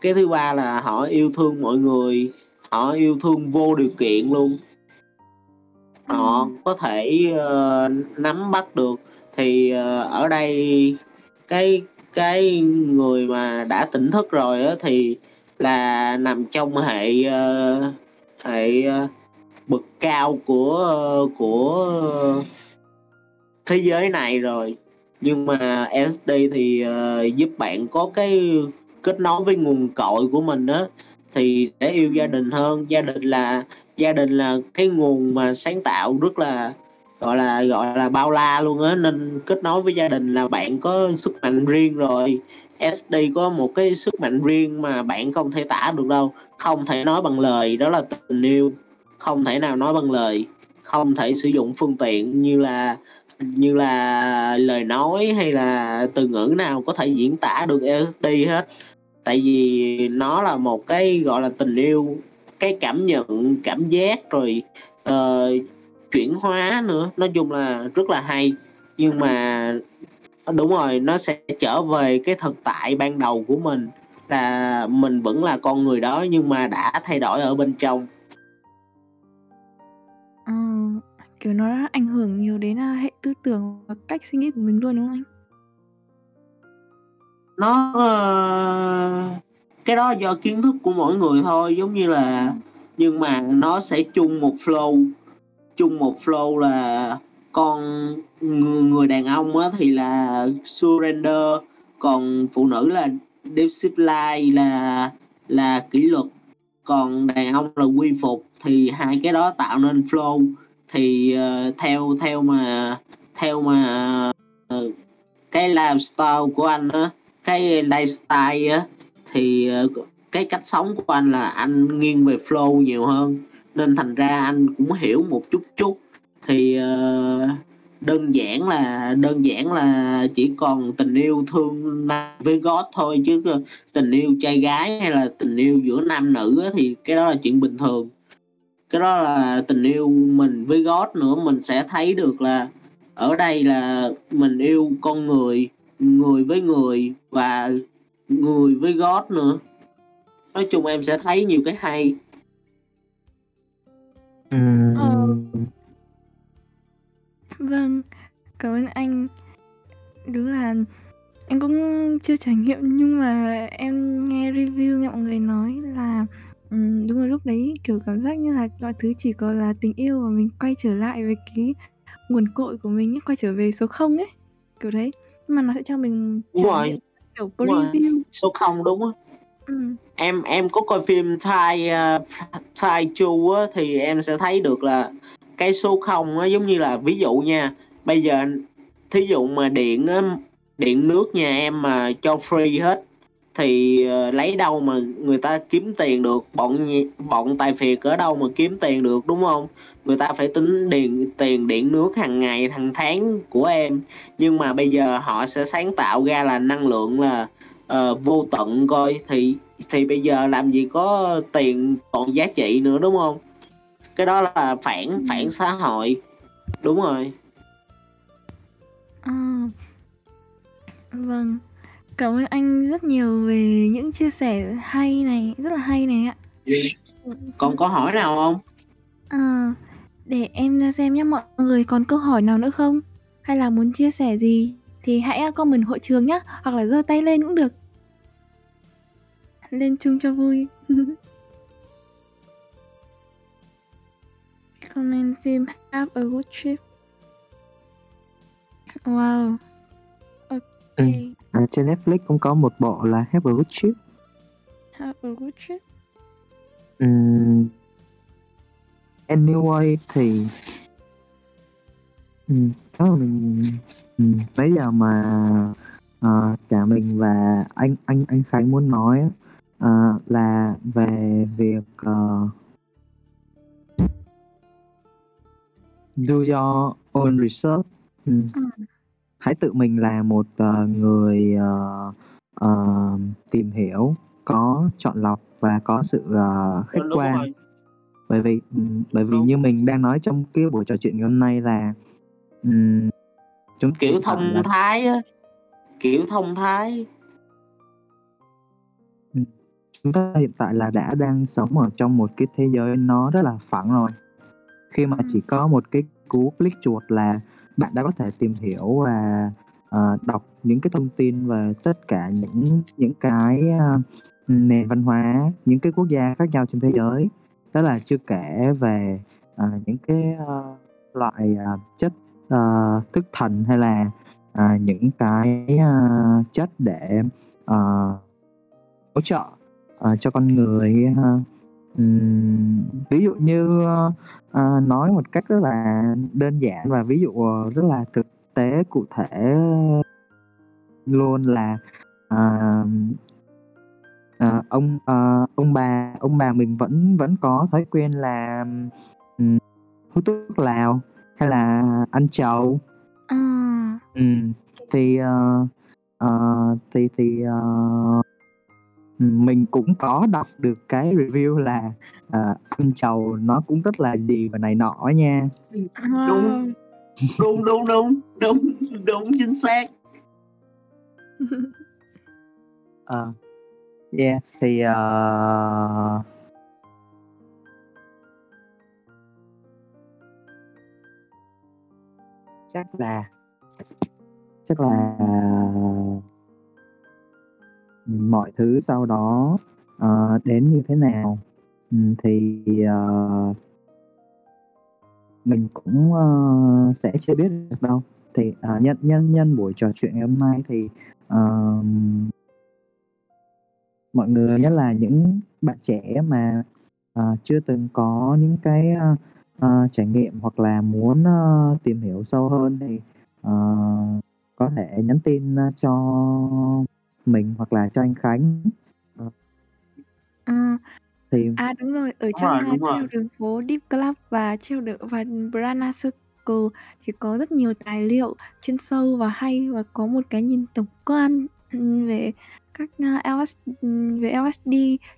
Cái thứ ba là họ yêu thương mọi người họ yêu thương vô điều kiện luôn họ có thể uh, nắm bắt được. Thì uh, ở đây cái cái người mà đã tỉnh thức rồi đó thì là nằm trong hệ uh, hệ uh, bậc cao của uh, của uh, thế giới này rồi. Nhưng mà SD thì uh, giúp bạn có cái kết nối với nguồn cội của mình đó thì sẽ yêu gia đình hơn. Gia đình là gia đình là cái nguồn mà sáng tạo rất là, gọi là gọi là bao la luôn á. Nên kết nối với gia đình là bạn có sức mạnh riêng rồi. SD có một cái sức mạnh riêng mà bạn không thể tả được đâu. Không thể nói bằng lời, đó là tình yêu. Không thể nào nói bằng lời. Không thể sử dụng phương tiện như là như là lời nói hay là từ ngữ nào có thể diễn tả được LSD hết. Tại vì nó là một cái, gọi là tình yêu cái cảm nhận cảm giác rồi uh, chuyển hóa nữa. Nói chung là rất là hay. Nhưng mà đúng rồi nó sẽ trở về cái thực tại ban đầu của mình là mình vẫn là con người đó nhưng mà đã thay đổi ở bên trong. Ờ, kiểu nó đã ảnh hưởng nhiều đến à, hệ tư tưởng và cách suy nghĩ của mình luôn đúng không anh? nó ờ, cái đó do kiến thức của mỗi người thôi giống như là nhưng mà nó sẽ chung một flow. Chung một flow là con người, người đàn ông á thì là surrender còn phụ nữ là discipline là là kỷ luật. Còn đàn ông là quy phục thì hai cái đó tạo nên flow. Thì uh, theo theo mà theo mà uh, cái lifestyle của anh á cái lifestyle á thì ờ, cái cách sống của anh là anh nghiêng về flow nhiều hơn. Nên thành ra anh cũng hiểu một chút chút. Thì ờ, đơn giản là, đơn giản là chỉ còn tình yêu thương với gót thôi chứ ờ, tình yêu trai gái hay là tình yêu giữa nam nữ thì cái đó là chuyện bình thường. Cái đó là tình yêu mình với gót nữa, mình sẽ thấy được là ở đây là mình yêu con người người với người và người với God nữa. Nói chung em sẽ thấy nhiều cái hay. Ừm, Ờ. Vâng, cảm ơn anh. Đúng là em cũng chưa trải nghiệm nhưng mà em nghe review nghe mọi người nói là ừm, đúng rồi lúc đấy kiểu cảm giác như là mọi thứ chỉ còn là tình yêu và mình quay trở lại với cái nguồn cội của mình quay trở về số không ấy kiểu đấy. Nhưng mà nó sẽ cho mình trải nghiệm kiểu preview. Số không đúng á. Ừ. em em có coi phim Thai uh, Thai Chu á thì em sẽ thấy được là cái số không á giống như là ví dụ nha bây giờ thí dụ mà điện á điện nước nhà em mà cho free hết thì ờ, lấy đâu mà người ta kiếm tiền được? Bọn bọn tài phiệt ở đâu mà kiếm tiền được đúng không? Người ta phải tính điện tiền điện nước hàng ngày hàng tháng của em. Nhưng mà bây giờ họ sẽ sáng tạo ra là năng lượng là ờ, vô tận coi. Thì thì bây giờ làm gì có tiền còn giá trị nữa đúng không? Cái đó là phản phản xã hội. Đúng rồi. À, vâng, cảm ơn anh rất nhiều về những chia sẻ hay này, rất là hay này ạ. còn có hỏi nào không À, để em ra xem nhé mọi người còn câu hỏi nào nữa không? Hay là muốn chia sẻ gì thì hãy comment hội trường nhé, hoặc là giơ tay lên cũng được. Lên chung cho vui. comment phim Have a good trip. Wow. Ừ. à, trên Netflix cũng có một bộ là Have a Good Trip Have a good trip. Ừm, anyway thì ừm, nếu mà mình bây giờ mà ờ, cả mình và anh anh anh Khánh muốn nói ờ, là về việc ờ, do your own research Ừm. Ừ. hãy tự mình là một ờ, người ờ, ờ, tìm hiểu có chọn lọc và có sự ờ, khách đúng quan. bởi vì ừm, bởi vì Đúng. như mình đang nói trong cái buổi trò chuyện ngày hôm nay là ừm, chúng kiểu thông là thái á. Kiểu thông thái. Chúng ta hiện tại là đã đang sống ở trong một cái thế giới nó rất là phẳng rồi. Khi mà Ừ. chỉ có một cái cú click chuột là bạn đã có thể tìm hiểu và uh, đọc những cái thông tin về tất cả những những cái uh, nền văn hóa những cái quốc gia khác nhau trên thế giới. Đó là chưa kể về uh, những cái uh, loại uh, chất uh, thức thần hay là uh, những cái uh, chất để uh, hỗ trợ uh, cho con người uh, ừm, ví dụ như ờ, ờ, nói một cách rất là đơn giản và ví dụ ờ, rất là thực tế cụ thể luôn là ờ, ờ, ông ờ, ông bà ông bà mình vẫn vẫn có thói quen là ừm, hút thuốc lào hay là ăn trầu À, Ừm, thì ờ, ờ, thì thì ờ, mình cũng có đọc được cái review là ờ, ăn trầu nó cũng rất là gì và này nọ nha wow. đúng đúng đúng đúng đúng chính xác Ờ. Yeah, thì ờ, chắc là chắc là mọi thứ sau đó uh, đến như thế nào ừ, thì uh, mình cũng uh, sẽ chưa biết được đâu. Thì uh, nhân nhân nhân buổi trò chuyện ngày hôm nay thì uh, mọi người nhất là những bạn trẻ mà uh, chưa từng có những cái uh, uh, trải nghiệm hoặc là muốn uh, tìm hiểu sâu hơn thì uh, có thể nhắn tin cho mình hoặc là cho anh Khánh. À, thì à đúng rồi, ở đúng trong rồi uh, đúng treo rồi. đường phố Deep Club và treo đường và Brana Circle thì có rất nhiều tài liệu chuyên sâu và hay và có một cái nhìn tổng quan ừm, về các uh, LS, ừm, về LSD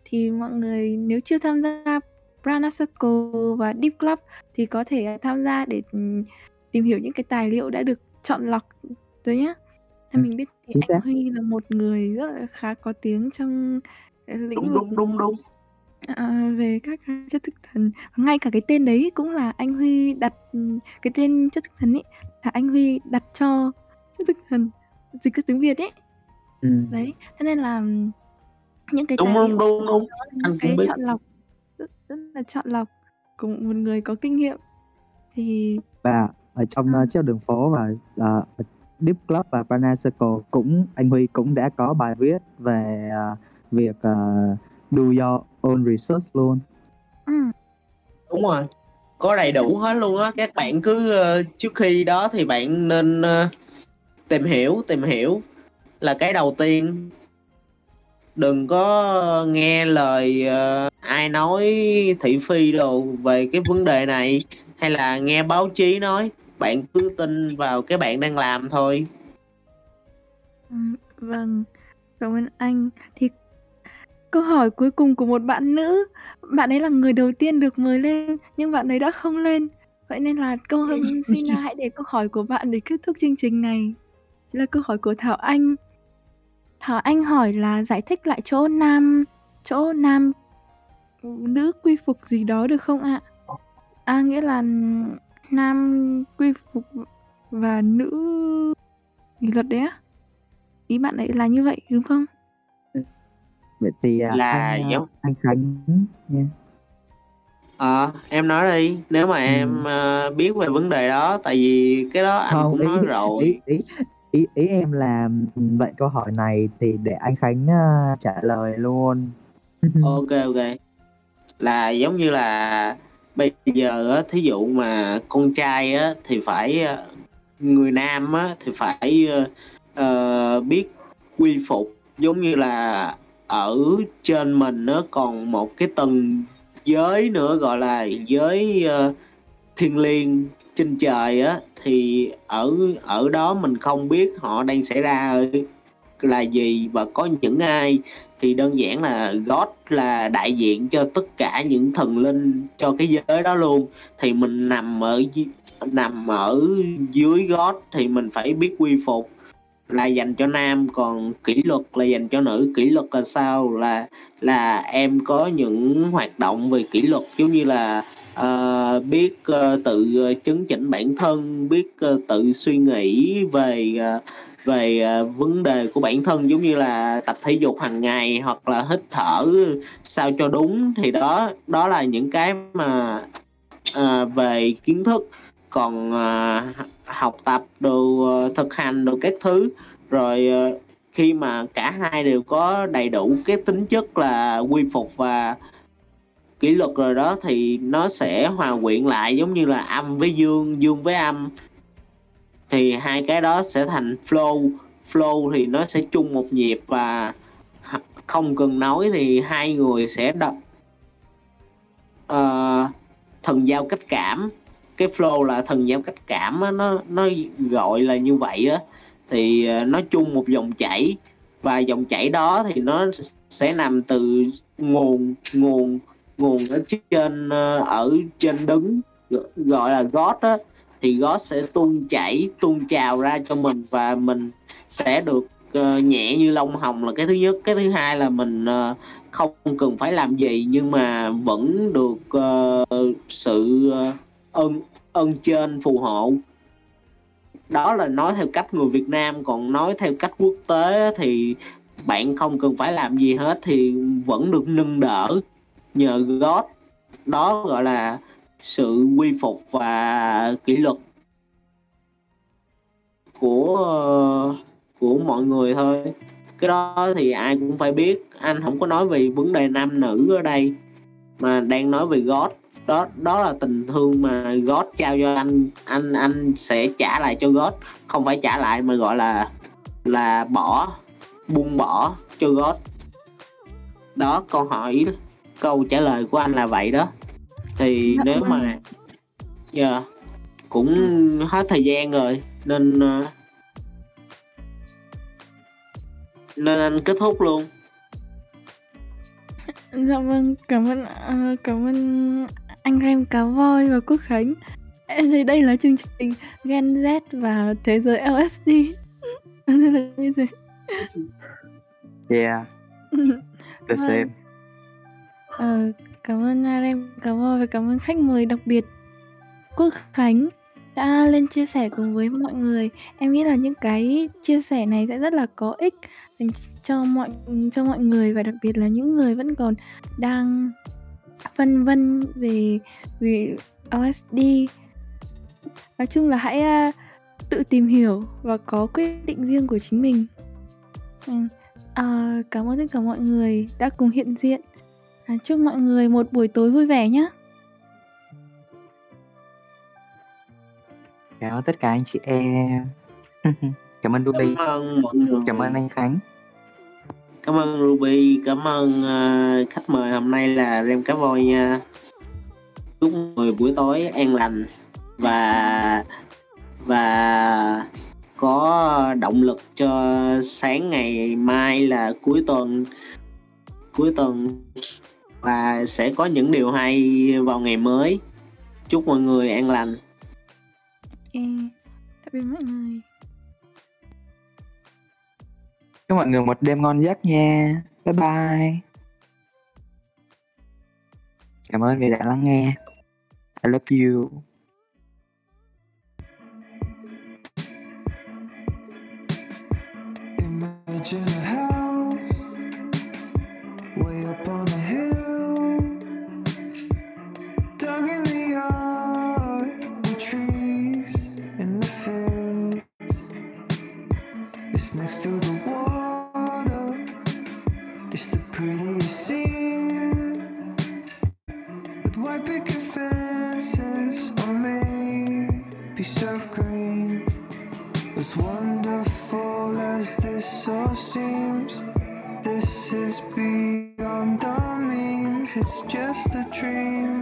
thì mọi người nếu chưa tham gia Brana Circle và Deep Club thì có thể uh, tham gia để ừm, tìm hiểu những cái tài liệu đã được chọn lọc rồi nhé. Theo Ừ, mình biết thì chính anh xác. Huy là một người rất là khá có tiếng trong lĩnh đúng vực đúng đúng đúng à, về các chất thức thần ngay cả cái tên đấy cũng là anh Huy đặt ừm, cái tên chất thức thần ấy là anh Huy đặt cho chất thức thần dịch ra tiếng Việt ấy Ừ. đấy thế nên là ừm, những cái đúng tài đúng liệu đúng đó là anh những cũng cái biết chọn lọc rất, rất là chọn lọc của một người có kinh nghiệm thì Và ở trong Ừ. ờ, treo đường phố và ờ, Deep Club và Banana Circle cũng anh Huy cũng đã có bài viết về ờ, việc ờ, do your own research luôn. ừ, đúng rồi. Có đầy đủ hết luôn á. Các bạn cứ ờ, trước khi đó thì bạn nên ờ, tìm hiểu tìm hiểu là cái đầu tiên. Đừng có nghe lời ờ, ai nói thị phi đồ về cái vấn đề này hay là nghe báo chí nói bạn cứ tin vào cái bạn đang làm thôi. Ừ, vâng. Cảm ơn anh. Thì câu hỏi cuối cùng của một bạn nữ. Bạn ấy là người đầu tiên được mời lên nhưng bạn ấy đã không lên. Vậy nên là câu xin là hãy để câu hỏi của bạn để kết thúc chương trình này. Chính là câu hỏi của Thảo Anh. Thảo Anh hỏi là giải thích lại chỗ nam chỗ nam nữ quy phục gì đó được không ạ? À nghĩa là nam quy phục và nữ kỷ luật đấy á ý bạn ấy là như vậy đúng không Vậy thì ờ, là anh ờ, giống anh Khánh nha. ờ em nói đi nếu mà Ừ. em ờ, biết về vấn đề đó tại vì cái đó anh Không cũng ý nói ý rồi ý ý ý em là ừ, vậy câu hỏi này thì để anh Khánh ờ, trả lời luôn. ok ok là giống như là bây giờ á, thí dụ mà con trai á, thì phải ờ, người nam á, thì phải ờ, ờ, biết quy phục. Giống như là ở trên mình nó còn một cái tầng giới nữa, gọi là giới thiên liêng trên trời á, thì ở ở đó mình không biết họ đang xảy ra là gì và có những ai thì đơn giản là God là đại diện cho tất cả những thần linh cho cái giới đó luôn. Thì mình nằm ở nằm ở dưới God thì mình phải biết quy phục. Là dành cho nam còn kỷ luật là dành cho nữ. Kỷ luật là sao? Là là em có những hoạt động về kỷ luật giống như là uh, biết uh, tự ờ, chấn chỉnh bản thân biết uh, tự suy nghĩ về uh, về uh, vấn đề của bản thân giống như là tập thể dục hàng ngày hoặc là hít thở sao cho đúng. Thì đó đó là những cái mà uh, về kiến thức còn uh, học tập đồ uh, thực hành đồ các thứ. Rồi uh, khi mà cả hai đều có đầy đủ cái tính chất là quy phục và kỷ luật rồi đó thì nó sẽ hòa quyện lại giống như là âm với dương dương với âm thì hai cái đó sẽ thành flow. Flow thì nó sẽ chung một nhịp và không cần nói thì hai người sẽ đọc uh, ờ, thần giao cách cảm. Cái flow là thần giao cách cảm á, nó nó gọi là như vậy đó thì ờ, nó chung một dòng chảy và dòng chảy đó thì nó sẽ nằm từ nguồn nguồn nguồn ở trên ờ, ở trên đứng gọi là God đó thì God sẽ tuôn chảy tuôn trào ra cho mình và mình sẽ được uh, nhẹ như lông hồng là cái thứ nhất. Cái thứ hai là mình uh, không cần phải làm gì nhưng mà vẫn được uh, sự ân ơn ơn trên phù hộ. Đó là nói theo cách người Việt Nam còn nói theo cách quốc tế thì bạn không cần phải làm gì hết thì vẫn được nâng đỡ nhờ God. Đó gọi là sự quy phục và kỷ luật của ờ, của mọi người thôi. Cái đó thì ai cũng phải biết. Anh không có nói về vấn đề nam nữ ở đây, mà đang nói về God. Đó đó là tình thương mà God trao cho anh. Anh anh sẽ trả lại cho God. Không phải trả lại mà gọi là là bỏ, buông bỏ cho God. Đó, câu hỏi, câu trả lời của anh là vậy đó thì Dạ nếu vâng. mà giờ cũng hết thời gian rồi nên ờ, nên anh kết thúc luôn Dạ vâng, cảm ơn ờ, cảm ơn anh Rem Cá Voi và Quốc Khánh. Em thấy đây là chương trình Gen Z và thế giới LSD. Nên là như thế. Yeah, the Vâng. same. Ờ, cảm ơn Arem, cảm ơn và cảm ơn khách mời đặc biệt Quốc Khánh đã lên chia sẻ cùng với mọi người. Em nghĩ là những cái chia sẻ này sẽ rất là có ích cho mọi cho mọi người và đặc biệt là những người vẫn còn đang phân vân về về osd Nói chung là hãy uh, tự tìm hiểu và có quyết định riêng của chính mình. Uh, cảm ơn tất cả mọi người đã cùng hiện diện. À, chúc mọi người một buổi tối vui vẻ nhé. Cảm ơn tất cả anh chị em. Cảm ơn Ruby, cảm ơn mọi người cảm ơn anh Khánh. cảm ơn Ruby cảm ơn ờ, khách mời hôm nay là Rem Cá Voi nha chúc mọi người buổi tối an lành và và có động lực cho sáng ngày mai là cuối tuần cuối tuần và sẽ có những điều hay vào ngày mới chúc mọi người an lành Ok. Tạm biệt mọi người. Chúc mọi người một đêm ngon giấc nha. Bye bye. Cảm ơn vì đã lắng nghe. I love you. Just a dream.